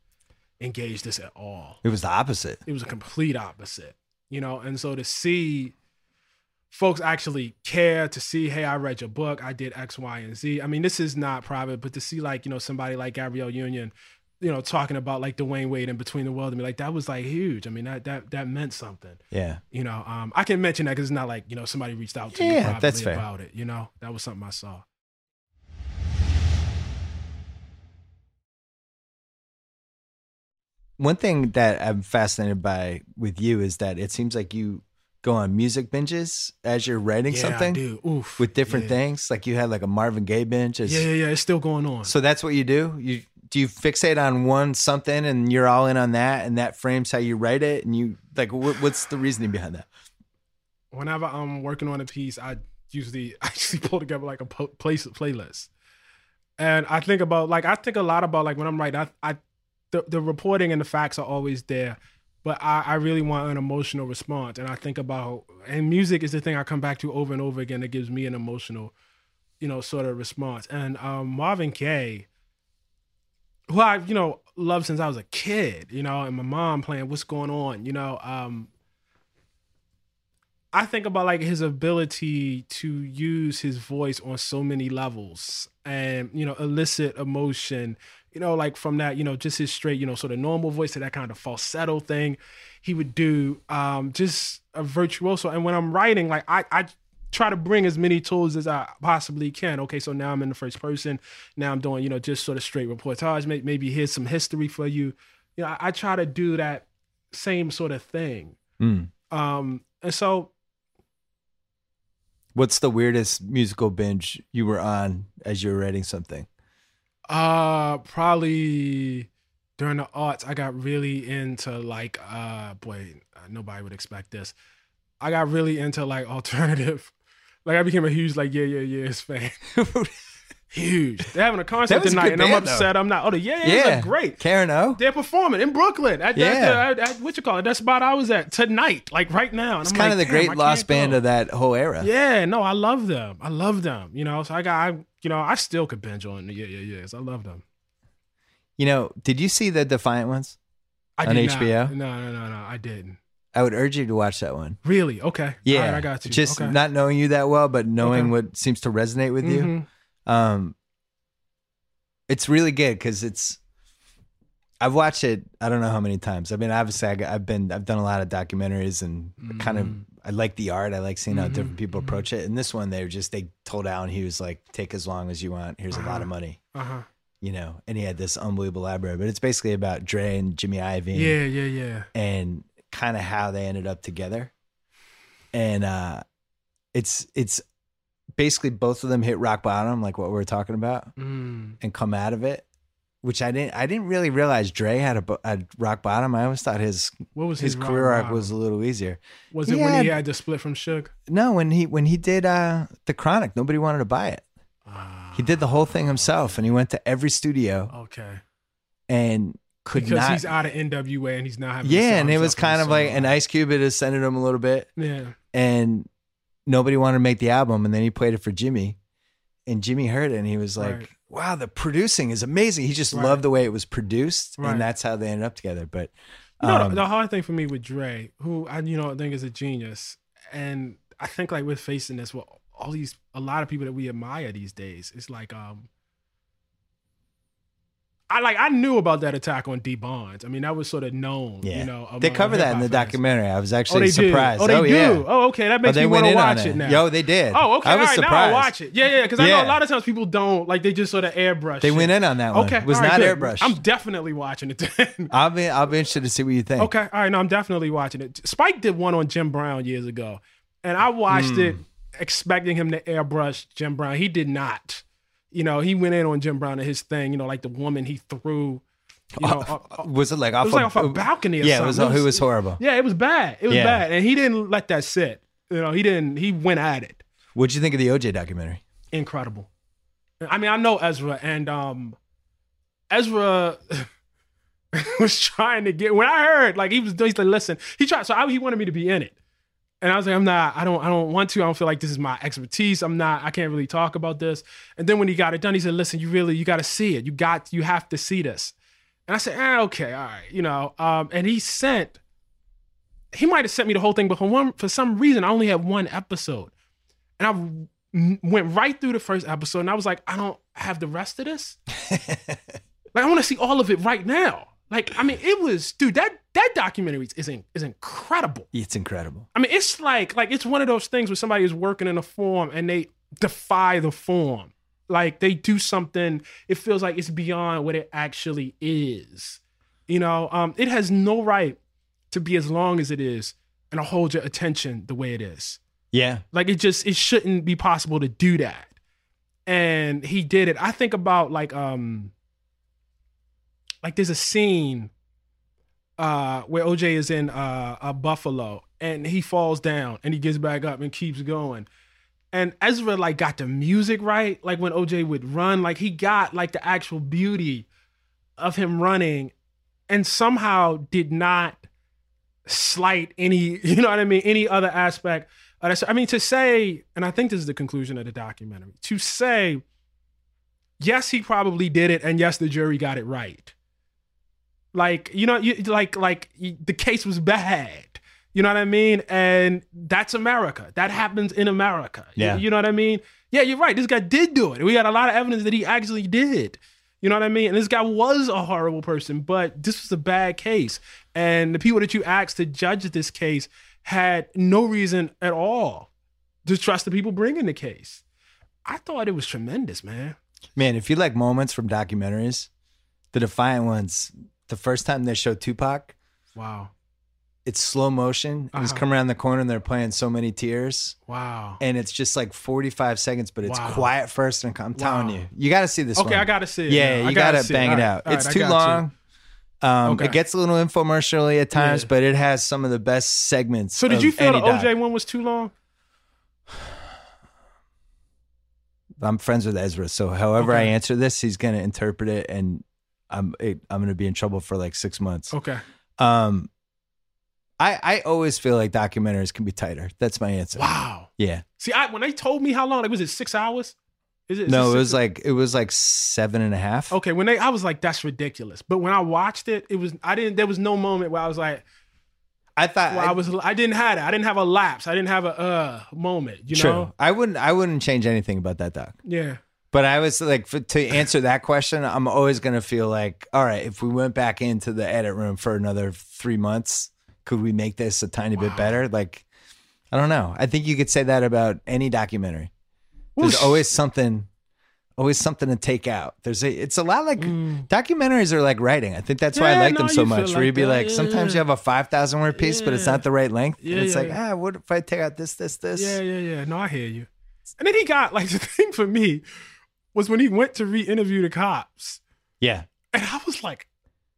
engage this at all. It was the opposite. it was a complete opposite you know? And so to see folks actually care to see hey i read your book. I did x y and z. I mean this is not private but to see like you know somebody like gabrielle union you know talking about like Dwyane Wade in between the world and me like that was like huge. I mean that that that meant something. Yeah. you know um i can mention that because it's not like you know somebody reached out to me privately about it you know? That was something i saw One thing that I'm fascinated by with you is that it seems like you go on music binges as you're writing yeah, something I do. Oof. with different yeah. things? Like you had like a Marvin Gaye binge. as- Yeah, yeah, yeah. It's still going on. So that's what you do. You do you fixate on one something and you're all in on that, and that frames how you write it. And you like, what, what's the reasoning behind that? whenever I'm working on a piece, I usually I usually pull together like a po- place playlist, and I think about like I think a lot about like when I'm writing. I, I the the reporting and the facts are always there, but I I really want an emotional response, and I think about and music is the thing I come back to over and over again that gives me an emotional, you know, sort of response. And um, Marvin Gaye, who I you know loved since I was a kid, you know, and my mom playing "What's Going On," you know. Um, I think about like his ability to use his voice on so many levels and you know elicit emotion you know like from that you know just his straight you know sort of normal voice to that kind of falsetto thing. He would do um just a virtuoso. And when I'm writing like I I try to bring as many tools as I possibly can. Okay so now I'm in the first person. Now I'm doing you know just sort of straight reportage. May- maybe here's some history for you. You know I, I try to do that same sort of thing. Mm. um and so What's the weirdest musical binge you were on as you were writing something? Uh, probably during the arts, I got really into like, uh, boy, uh, nobody would expect this. I got really into like alternative. Like I became a huge like yeah yeah yeahs fan. huge. They're having a concert a tonight, good and I'm upset. I'm not. Oh, yeah yeah, yeah great. Karen O. They're performing in Brooklyn. At, Yeah. at, the- at, what you call it? That spot I was at tonight, like right now. And It's I'm kind of the great lost band go." of that whole era. Yeah, no, I love them. I love them. You know, so I got, I, you know, I still could binge on yeah, yeah, yes. I love them. You know, did you see the Defiant ones? I On HBO? Not. No, no, no, no. I didn't. I would urge you to watch that one. Really? Okay. Yeah, right, I got you. Just okay. not knowing you that well, but knowing Okay. what seems to resonate with you. Mm-hmm. Um, it's really good because it's. I've watched it. I don't know how many times. I mean, obviously, I, i've been. I've done a lot of documentaries and kind of. Mhm. I like the art. I like seeing how Mhm, different people mhm. approach it. And this one, they were just they told Allen Hughes like, take as long as you want. Here's a lot of Uh-huh. money. Uh-huh. You know, and he had this unbelievable library. But it's basically about Dre and Jimmy Iovine. Yeah, yeah, yeah. and kind of how they ended up together. And uh it's it's basically both of them hit rock bottom, like what we were talking about, Mm. and come out of it. Which I didn't I didn't really realize Dre had a had rock bottom. I always thought his What was his his, career arc was a little easier. Was he it when he had- to split from Suge? No, when he when he did uh the Chronic, nobody wanted to buy it. He did the whole thing himself, and he went to every studio Okay. and could not. because not. he's out of NWA and he's not having. yeah, and it was kind of like an Ice Cube had ascended him a little bit. Yeah. and nobody wanted to make the album and then he played it for Jimmy and Jimmy heard it and he was like Right. wow the producing is amazing he just Right. loved the way it was produced Right. and that's how they ended up together but um, the, the hard thing for me with Dre, who I you know I think is a genius, and I think like we're facing this with all these a lot of people that we admire these days. It's like um, I like I knew about that attack on Dee Barnes. I mean that was sort of known. yeah you know, they cover that in the fans. documentary I was Oh, actually they surprised do. Oh, they do. yeah Oh, okay. That Oh, makes they me want to watch it now. Yo, they did. Oh, okay. I was right, now surprised. I'll watch it. Yeah, yeah. Because I know a lot of times people don't like they just sort of airbrush. They shit. went in on that one. Okay, It was right, not good. airbrushed. I'm definitely watching it. Then. I'll be I'll be interested to see what you think. Okay, all right. No, I'm definitely watching it. Spike did one on Jim Brown years ago, and I watched it Hmm. expecting him to airbrush Jim Brown. He did not. You know, he went in on Jim Brown and his thing. You know, like the woman he threw. You know, uh, uh, Was it like it off, was like off a balcony or Yeah, something. it was, it was horrible. Yeah, it was bad. It was Yeah. bad, and he didn't let that sit. You know, he didn't. He went at it. What'd you think of the OJ documentary? incredible. I mean, I know Ezra, and um, Ezra was trying to get. When I heard, like, he was, he's like, listen, he tried. So I, he wanted me to be in it, and I was like, I'm not. I don't. I don't want to. I don't feel like this is my expertise. I'm not. I can't really talk about this. And then when he got it done, he said, listen, you really, you got to see it. You got, you have to see this. And I said, ah, okay, all right, you know. Um, and he sent. He might have sent me the whole thing, but for one, for some reason, I only had one episode, and I went right through the first episode and I was like, I don't have the rest of this. like I want to see all of it right now. Like I mean, it was dude that that documentary is in, is incredible. It's incredible. I mean, it's like like it's one of those things where somebody is working in a form and they defy the form. Like they do something, it feels like it's beyond what it actually is. You know, um, it has no right to be as long as it is and to hold your attention the way it is. Yeah. Like it just it shouldn't be possible to do that. And he did it. I think about like um like there's a scene uh where OJ is in uh a Buffalo and he falls down and he gets back up and keeps going. And Ezra like got the music right, like when OJ would run, like he got like the actual beauty of him running and somehow did not slight any, you know what I mean, any other aspect. I mean, to say, and I think this is the conclusion of the documentary, to say, yes, he probably did it, and yes, the jury got it right. Like, you know, you like like the case was bad. You know what I mean? And that's America. That happens in America. You- Yeah. You, know what I mean? Yeah, you're right. This guy did do it. We got a lot of evidence that he actually did. You know what I mean? And this guy was a horrible person, but this was a bad case. And the people that you asked to judge this case had no reason at all to trust the people bringing the case. I thought it was tremendous, man. Man, if you like moments from documentaries, the Defiant ones, the first time they show Tupac, Wow. it's slow motion. He's Uh-huh. coming around the corner and they're playing so many tears. Wow. And it's just like 45 seconds, but it's Wow. quiet first. And I'm telling Wow. you, you got to see this Okay, one. I gotta see it. Yeah. I you got to bang it right, out. all it's right, too got long. Um, Okay. It gets a little infomercially at times, Yeah. but it has some of the best segments. So did you feel the doc. OJ one was too long? I'm friends with Ezra, so however I answer this, he's gonna interpret it, and I'm it, I'm gonna be in trouble for like six months. Okay. Um, I I always feel like documentaries can be tighter. That's my answer. Wow. Yeah. See, I when they told me how long, like was it six hours? Is it? is No, it six- was like it was like seven and a half. Okay, when they, I was like, that's ridiculous. But when I watched it, it was, I didn't. There was no moment where I was like, I thought well, I was, I didn't have it. I didn't have a lapse. I didn't have a uh moment. You true. know? I wouldn't I wouldn't change anything about that doc. Yeah. But I was like, for, to answer that question, I'm always gonna feel like, all right, if we went back into the edit room for another three months, could we make this a tiny bit better? Like, I don't know. I think you could say that about any documentary. There's Whoosh. always something, always something to take out. There's a, it's a lot like documentaries are like writing. I think that's why I Mm. Like no, them so much. where you'd be that. like, Yeah, sometimes yeah. you have a five thousand word piece, but it's not the right length. Yeah, and it's yeah, like, yeah. ah, what if I take out this, this, this? Yeah, yeah, yeah. No, I hear you. And then he got like the thing for me was when he went to re-interview the cops, yeah. and I was like,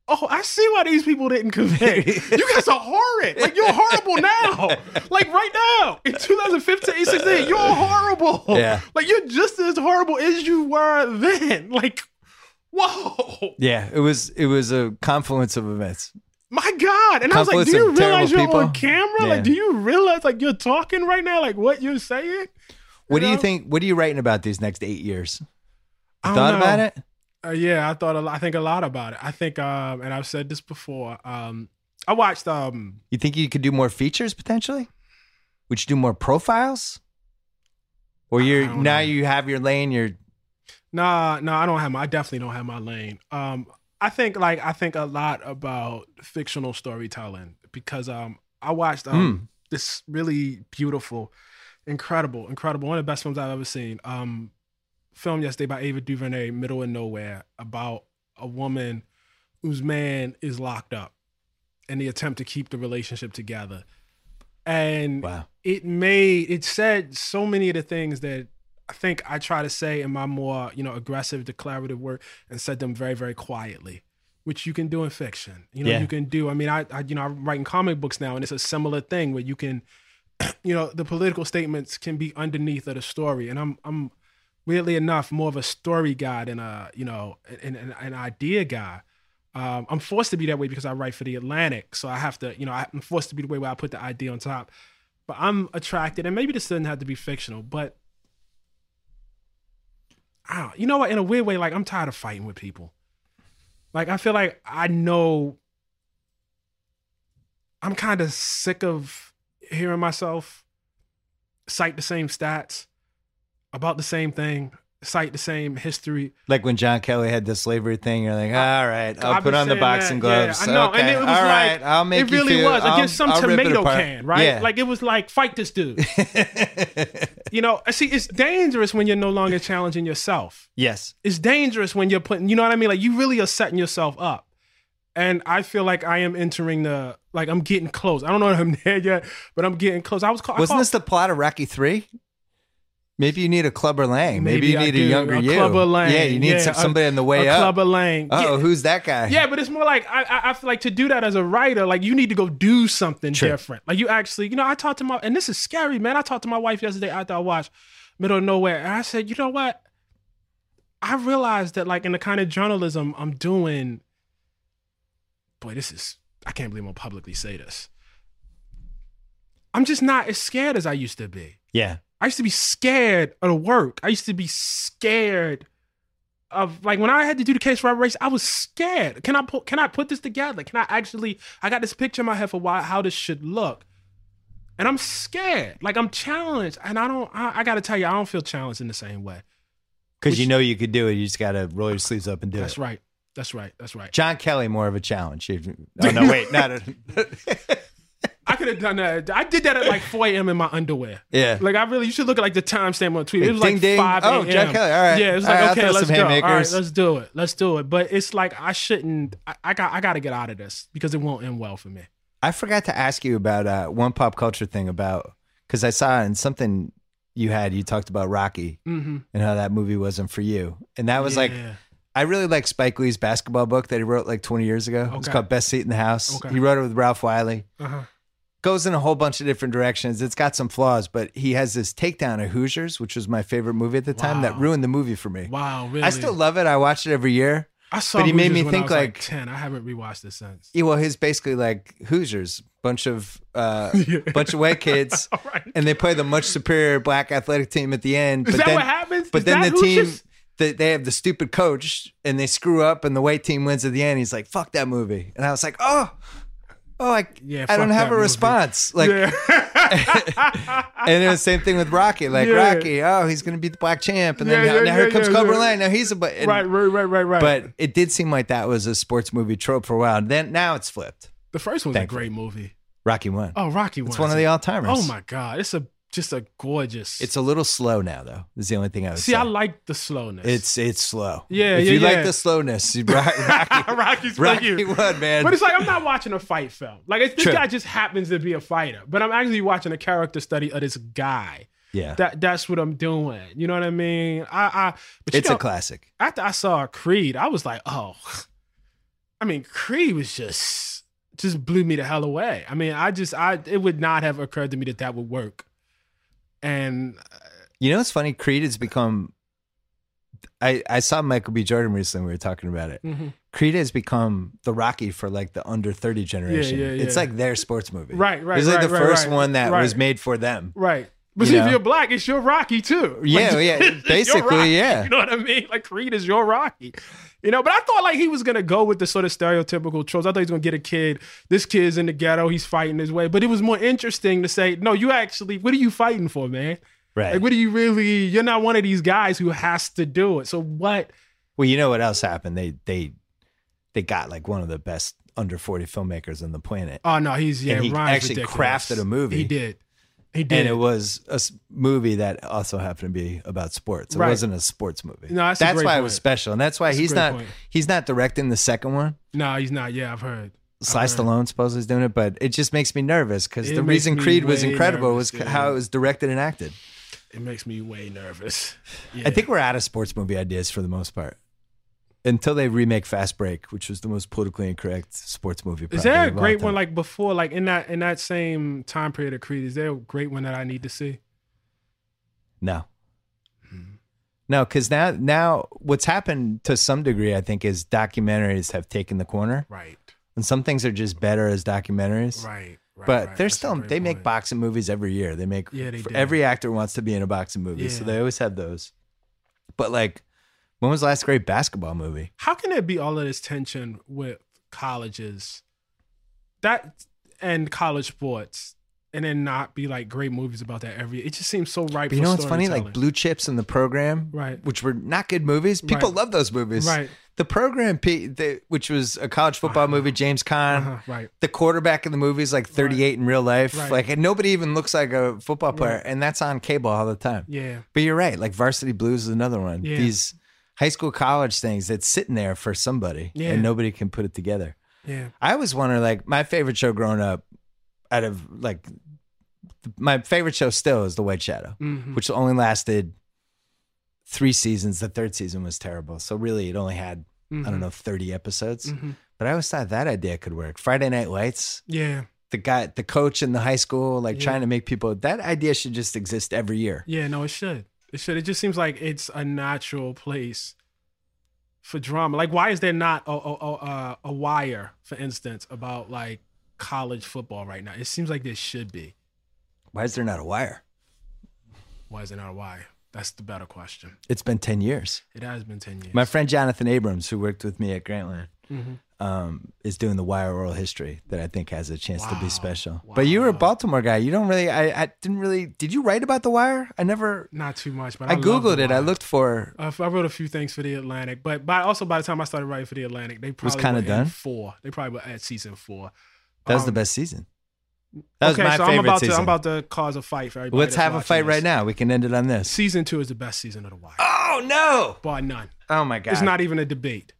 "Oh, I see why these people didn't convict. you guys are horrid. Like you're horrible now. Like right now in 2015, 16, you're horrible. Yeah. Like you're just as horrible as you were then. Like, whoa, Yeah, it was it was a confluence of events. my God. And I was like, do you realize you're terrible on camera? Yeah. Like, do you realize like you're talking right now? Like what you're saying? What do you think? What are you writing about these next eight years? You thought about it? Uh, yeah, I thought a lot, I think a lot about it. I think, um, and I've said this before. Um, I watched. Um, You think you could do more features potentially? Would you do more profiles? Or you're now know. you have your lane. You're nah, nah, I don't have my. I definitely don't have my lane. Um, I think like I think a lot about fictional storytelling because um, I watched um this really beautiful, incredible, incredible one of the best films I've ever seen. Um, film yesterday by Ava DuVernay, Middle of Nowhere, about a woman whose man is locked up, and the attempt to keep the relationship together. And wow. it made it said so many of the things that I think I try to say in my more you know aggressive declarative work and said them very very quietly, which you can do in fiction. You know Yeah. you can do. I mean I, I you know I'm writing comic books now and it's a similar thing where you can, you know the political statements can be underneath of the story and I'm I'm weirdly enough more of a story guy than a you know an, an, an idea guy. Um, I'm forced to be that way because I write for the Atlantic, so I have to, you know, I'm forced to be the way where I put the idea on top. But I'm attracted, and maybe this doesn't have to be fictional, but I don't, you know what? In a weird way, like I'm tired of fighting with people. Like I feel like I know. I'm kind of sick of hearing myself cite the same stats about the same thing, cite the same history. Like when John Kelly had the slavery thing, you're like, all right, I'll I've put on the boxing that. Yeah, gloves. I know. Okay, And it was all right, like- I'll make it really feel, was I'll- against some I'll tomato can, right? Yeah. Like it was like fight this dude. you know, see, it's dangerous when you're no longer challenging yourself. yes. It's dangerous when you're putting, you know what I mean? Like you really are setting yourself up. and I feel like I am entering the like I'm getting close. I don't know if I'm there yet, but I'm getting close. I was call, I Wasn't call- this the plot of Rocky Three? Maybe you need a Clubber Lang. Maybe, you I need a younger you. Clubber Lang. Yeah, you need some, a- somebody on the way a up. Clubber Lang. Oh, yeah. who's that guy? Yeah, but it's more like I, I I feel like to do that as a writer, like you need to go do something Sure. different. Like you actually, you know, I talked to my and this is scary, man. I talked to my wife yesterday after I watched Middle of Nowhere, and I said, you know what? I realized that like in the kind of journalism I'm doing, boy, this is I can't believe I'm gonna publicly say this. I'm just not as scared as I used to be. yeah. I used to be scared of the work. I used to be scared of like when I had to do the case for race. I was scared. Can I put can I put this together? Can I actually? I got this picture in my head for why how this should look, and I'm scared. Like I'm challenged, and I don't. I, I got to tell you, I don't feel challenged in the same way. Because you know you could do it. You just got to roll your sleeves up and do That's it. That's right. That's right. That's right. John Kelly, more of a challenge. Oh, no, wait. Not I could have done that. I did that at like 4 a.m. in my underwear. yeah. Like I really, you should look at like the timestamp on Twitter. It was Ding, like ding. five Oh, a.m. John Kelly. All right. Yeah, it was like right, okay, let's go. All right, let's do it. Let's do it. But it's like I shouldn't. I, I got. I got to get out of this because it won't end well for me. I forgot to ask you about uh, one pop culture thing about because I saw in something you had you talked about Rocky Mm-hmm. and how that movie wasn't for you, and that was like I really like Spike Lee's basketball book that he wrote like 20 years ago. It's called Best Seat in the House. Okay. He wrote it with Ralph Wiley. Uh-huh. Goes in a whole bunch of different directions. It's got some flaws, but he has this takedown of Hoosiers, which was my favorite movie at the time, that ruined the movie for me. Wow, really? I still love it. I watch it every year. I saw. but he made me Hoosiers when I think, was, like- ten. I haven't rewatched it since. Yeah, well, he's basically like Hoosiers, bunch of uh, Yeah. bunch of white kids, right. and they play the much superior black athletic team at the end. Is but that then, what happens? But Is then the team, they, they have the stupid coach, and they screw up, and the white team wins at the end. He's like, "Fuck that movie," and I was like, "Oh, oh, I, Yeah, I don't have a movie. response." Like, yeah. and it was the same thing with Rocky. Like Yeah. Rocky, oh, he's gonna be the black champ, and then Yeah, now, here comes Clubber. Lang. Now he's a but right, right, right, right, right. But it did seem like that was a sports movie trope for a while. And Then now it's flipped. the first one's Thankfully. a great movie. Rocky one. Oh, Rocky it's one's one of the all timers. Oh my god, it's a just a gorgeous. It's a little slow now, though. Is the only thing I would see, say. I like the slowness. it's it's slow. Yeah, If yeah, you yeah. like the slowness, you, Rocky, Rocky, Rocky's for Rocky you. one, man. But it's like I'm not watching a fight film. Like it's, this True. guy just happens to be a fighter, but I'm actually watching a character study of this guy. yeah, That that's what I'm doing. You know what I mean? I, I it's know, a classic. after I saw Creed, I was like, oh, I mean, Creed was just just blew me the hell away. I mean, I just I it would not have occurred to me that that would work. And You know, it's funny. Creed has become. I I saw Michael B. Jordan recently. We were talking about it. mhm. Creed has become the Rocky for like the under thirty generation. yeah, It's yeah. like their sports movie. right, right, It's like right, the right, first right, one that was made for them. right. But You see, know? if you're black, it's your Rocky too. Yeah, yeah, basically, yeah. You know what I mean? Like Creed is your Rocky. You know, but I thought like he was gonna go with the sort of stereotypical tropes. I thought he was gonna get a kid. This kid's in the ghetto. He's fighting his way. But it was more interesting to say, no, you actually, what are you fighting for, man? Right. Like, what do you really? You're not one of these guys who has to do it. So what? Well, you know what else happened? They they they got like one of the best under forty filmmakers on the planet, Oh no, he's yeah. And he Ryan's actually ridiculous. crafted a movie. He did. He did. and it was a s- movie that also happened to be about sports. It Right. wasn't a sports movie. No, that's a great why it point. was special, and that's why That's a he's great not point. he's not directing the second one. no, he's not. Yeah, I've heard. Sly heard. Stallone supposedly is doing it, but it just makes me nervous because It the makes reason me Creed was way incredible nervous, was yeah. how it was directed and acted. It makes me way nervous. I think we're out of sports movie ideas for the most part. Until they remake Fast Break, which was the most politically incorrect sports movie. Is there a great one like before, like in that in that same time period of Creed? Is there a great one that I need to see? No. Hmm. No, because now now what's happened to some degree, I think, is documentaries have taken the corner, Right, and some things are just better as documentaries. right, right. But right. they're That's still they make point. boxing movies every year. They make Yeah, they every actor wants to be in a boxing movie, so they always have those. But like, when was the last great basketball movie? How can there be all of this tension with colleges, that and college sports, and then not be like great movies about that every? It just seems so right. But you for know what's funny? Like. Blue Chips and the program, Right. which were not good movies. People Right. love those movies. Right. The program, which was a college football movie, James Caan. Uh-huh, right. The quarterback in the movie is like 38 in real life. Right. Like, and nobody even looks like a football player, Right. and that's on cable all the time. Yeah. But you're right. Like Varsity Blues is another one. Yeah. These high school college things that's sitting there for somebody, Yeah. and nobody can put it together. Yeah. I always wonder, like, my favorite show growing up, out of like, my favorite show still is The White Shadow, Mhm. which only lasted three seasons. The third season was terrible. So really, it only had, I Mhm. don't know, 30 episodes. Mhm. But I always thought that idea could work. Friday Night Lights, Yeah. the guy, the coach in the high school, like Yeah. trying to make people, that idea should just exist every year. Yeah, no, it should. It should. It just seems like it's a natural place for drama. Like, why is there not a a, a, a- wire, for instance, about like college football right now? It seems like there should be. Why is there not a wire? Why is there not a wire? That's the better question. It's been 10 years. It has been ten years. My friend Jonathan Abrams, who worked with me at Grantland, Mhm. Um, is doing the Wire oral history that I think has a chance to be special. But you were a Baltimore guy. You don't really. I, I didn't really. Did you write about the Wire? I never. Not too much, but I, I, googled The it. I looked for. Uh, I wrote a few things for the Atlantic, but by also by the time I started writing for the Atlantic, they probably kinda done? four. They probably were at season four. That was the Um, best season. That was okay, my so favorite I'm about season. to I'm about to cause a fight for everybody. Let's have a fight this. right now. We can end it on this. Season two is the best season of The Wire, Oh no! bar none. Oh my god! It's not even a debate.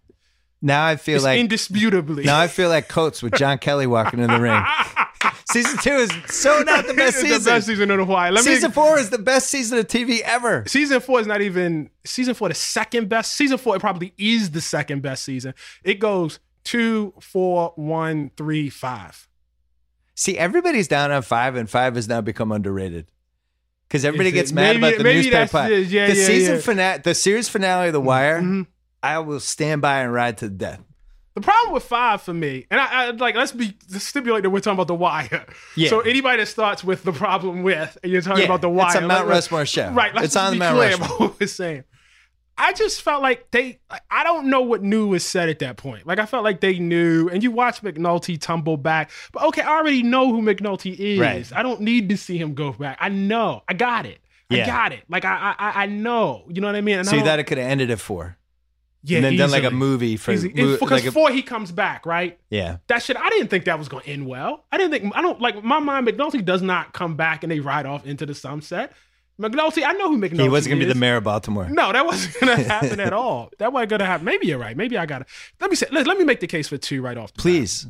Now I feel It's like. indisputably. now I feel like Coates with John Kelly walking in the ring. Season two is so not the best season. the best season The Wire. Let season me, four is the best season of TV ever. Season four is not even season four. The second best season four. It probably is the second best season. It goes two, four, one, three, five. See, everybody's down on five, and five has now become underrated. Because everybody gets mad Maybe- about the newspaper. Yeah, the yeah, season yeah. finale, the series finale of The Wire, Mhm. I will stand by and ride to the death. The problem with five for me, and I, I like let's be stipulate that we're talking about the wire. Yeah. So anybody that starts with the problem with, and you're talking Yeah, about the wire, it's a Mount like, Rushmore show. right? Let's It's on be Mount clear Rushmore. about what we're saying. I just felt like they. like, I don't know what new was said at that point. Like I felt like they knew, and you watch McNulty tumble back. But okay, I already know who McNulty is. Right. I don't need to see him go back. I know. I got it. Yeah. I got it. Like I, I, I know. You know what I mean? And you don't- it could have ended at four, yeah, and then done like a movie for Easy. mo- because like a- before he comes back, right? yeah. That shit, I didn't think that was going to end well. I didn't think, I don't like my mind. McNulty does not come back and they ride off into the sunset. McNulty, I know who McNulty He wasn't gonna be the mayor of Baltimore. No, that wasn't going to happen at all. That wasn't going to happen. Maybe you're right. Maybe I got to. Let me say, let, let me make the case for two right off. Please,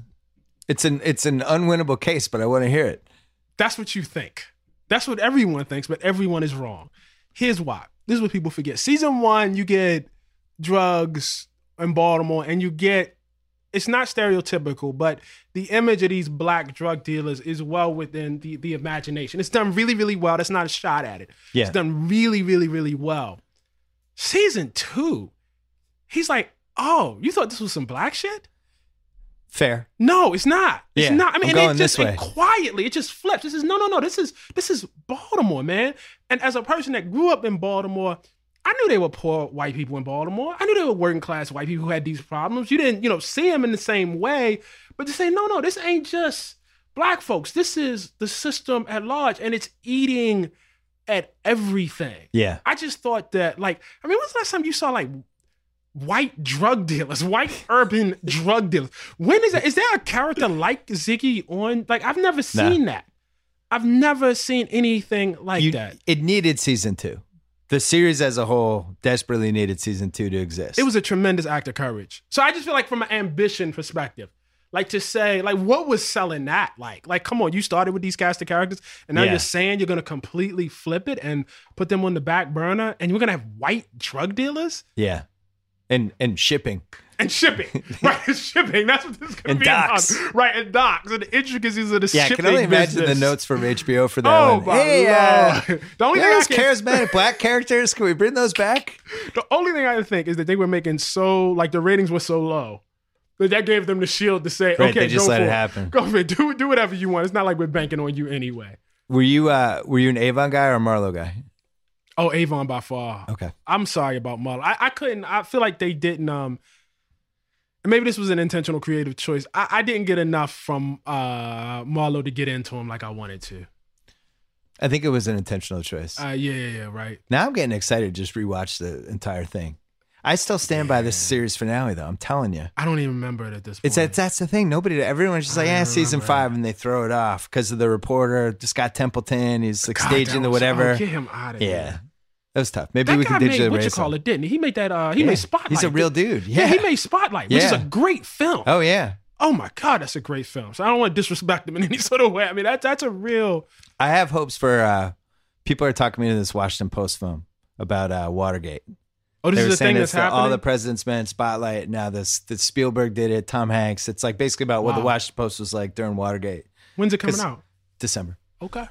it's an it's an unwinnable case, but I want to hear it. That's what you think. That's what everyone thinks, but everyone is wrong. Here's why. This is what people forget. Season one, you get drugs in Baltimore, and you get it's not stereotypical, but the image of these black drug dealers is well within the, the imagination. It's done really, really well. That's not a shot at it. Yeah. It's done really, really, really well. Season two, he's like, oh, you thought this was some black shit? Fair. No, it's not. It's Yeah, not. I I'm mean, and going it just and quietly, it just flips. This is no, no, no. This is this is Baltimore, man. And as a person that grew up in Baltimore, I knew they were poor white people in Baltimore. I knew they were working class white people who had these problems. You didn't, you know, see them in the same way, but to say, no, no, this ain't just black folks. This is the system at large, and it's eating at everything. Yeah. I just thought that, like, I mean, when's the last time you saw like white drug dealers, white urban drug dealers? When is that? Is there a character like Ziggy on? Like, I've never seen that. I've never seen anything like You- that. It needed season two. The series as a whole desperately needed season two to exist. It was a tremendous act of courage. So I just feel like, from an ambition perspective, like to say, like, what was selling that? Like, like, come on, you started with these cast of characters, and now Yeah. you're saying you're gonna completely flip it and put them on the back burner, and you're gonna have white drug dealers. yeah, and and shipping. And shipping. right, it's shipping. That's what this is going to be docks. about. Right, and docks and the intricacies of the Yeah, shipping can only imagine business. the notes from HBO for that Oh one. hey, uh! The only thing I those can, charismatic black characters, can we bring those back? the only thing I think is that they were making so like the ratings were so low that that gave them the shield to say, Right, okay, they just go let for it happen. Go for it. Do do whatever you want. It's not like we're banking on you anyway. Were you uh were you an Avon guy or a Marlo guy? Oh, Avon by far. Okay. I'm sorry about Marlo. I, I couldn't. I feel like they didn't. Um, and maybe this was an intentional creative choice. I, I didn't get enough from uh Marlo to get into him like I wanted to. I think it was an intentional choice. Uh, yeah, yeah, yeah, right. now I'm getting excited to just rewatch the entire thing. I still stand by this series finale though. I'm telling you. I don't even remember it at this point. It's that that's the thing. Nobody, everyone's just like, yeah, season five, and they throw it off because of the reporter, Scott Templeton. He's like God, staging the whatever. Oh, get him out of here. yeah, that was tough. Maybe That we can made digitally what you call it, didn't he? He made that. Uh, he Yeah. made Spotlight. He's a real dude. Yeah. Yeah. he made Spotlight, which is a great film. Oh yeah, oh my god, that's a great film. So I don't want to disrespect them in any sort of way. I mean, that's that's a real. I have hopes for uh, people are talking me to this Washington Post film about uh, Watergate. Oh, this They is the thing that's the, happening. all the president's men spotlight. Now this, this Spielberg did it. Tom Hanks. It's like basically about what the Washington Post was like during Watergate, When's it coming out? December. Okay.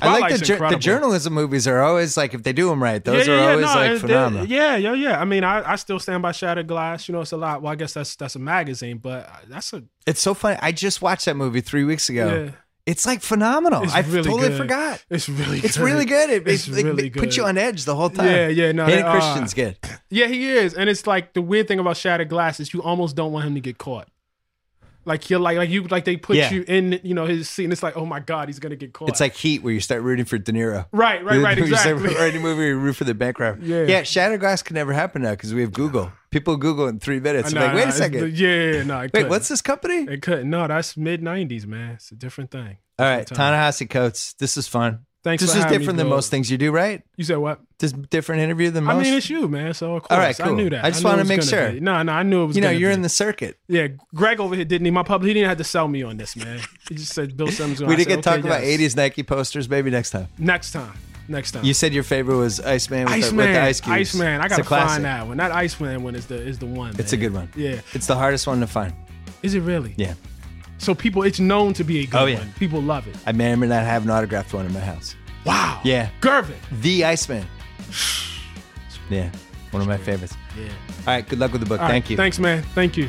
I like the, jour- the journalism movies are always like if they do them right, those Yeah, are yeah, yeah, always no, like phenomenal. yeah, yeah, yeah. I mean, I, I still stand by Shattered Glass. You know, it's a lot. Well, I guess that's that's a magazine, but that's a It's so funny. I just watched that movie three weeks ago. yeah. It's like phenomenal. It's I really totally good. forgot. It's really It's good. really good. It, It's it, really it puts good. you on edge the whole time. Yeah, yeah, no, Hayden uh, Christensen's good. Yeah, he is, and it's like the weird thing about Shattered Glass is you almost don't want him to get caught. Like you're like like you like they put Yeah. you in you know his scene. It's like oh my god, he's gonna get caught. It's like Heat, where you start rooting for De Niro. right, right, right, You start exactly. writing a movie, you root for the robber. Yeah. yeah. Shattered glass can never happen now because we have Google. People Google in three minutes. Nah, like, wait nah, a second. yeah, yeah, no, it Wait, couldn't. what's this company? It couldn't. No, that's mid '90s, man. It's a different thing. All right. Ta-Nehisi Coates. This is fun. Thanks. This for is different than most things you do, right? You said what? This different interview than most. I mean, it's you, man. So of course, All right, cool. I knew that. I just knew wanna make sure. be. No, no, I knew it was. you know, you're be. in the circuit. Yeah, Greg over here didn't. He, my public. he didn't have to sell me on this, man. He just said Bill Simmons. We did said, get to talk okay, about 80s Nike posters. Maybe next time. Next time. Next time. You said your favorite was Iceman with, the, Iceman, with the ice cubes. Iceman. I gotta find that one. That Iceman one is the is the one. It's a good one. Yeah. It's the hardest one to find. Is it really? Yeah. So people, it's known to be a good Oh, yeah. one. People love it. I may or may not have an autographed one in my house. Wow. Yeah. Gervin. The Iceman. Yeah. One of my favorites. Yeah. All right. Good luck with the book. All right, Thank you. Thanks, man. Thank you.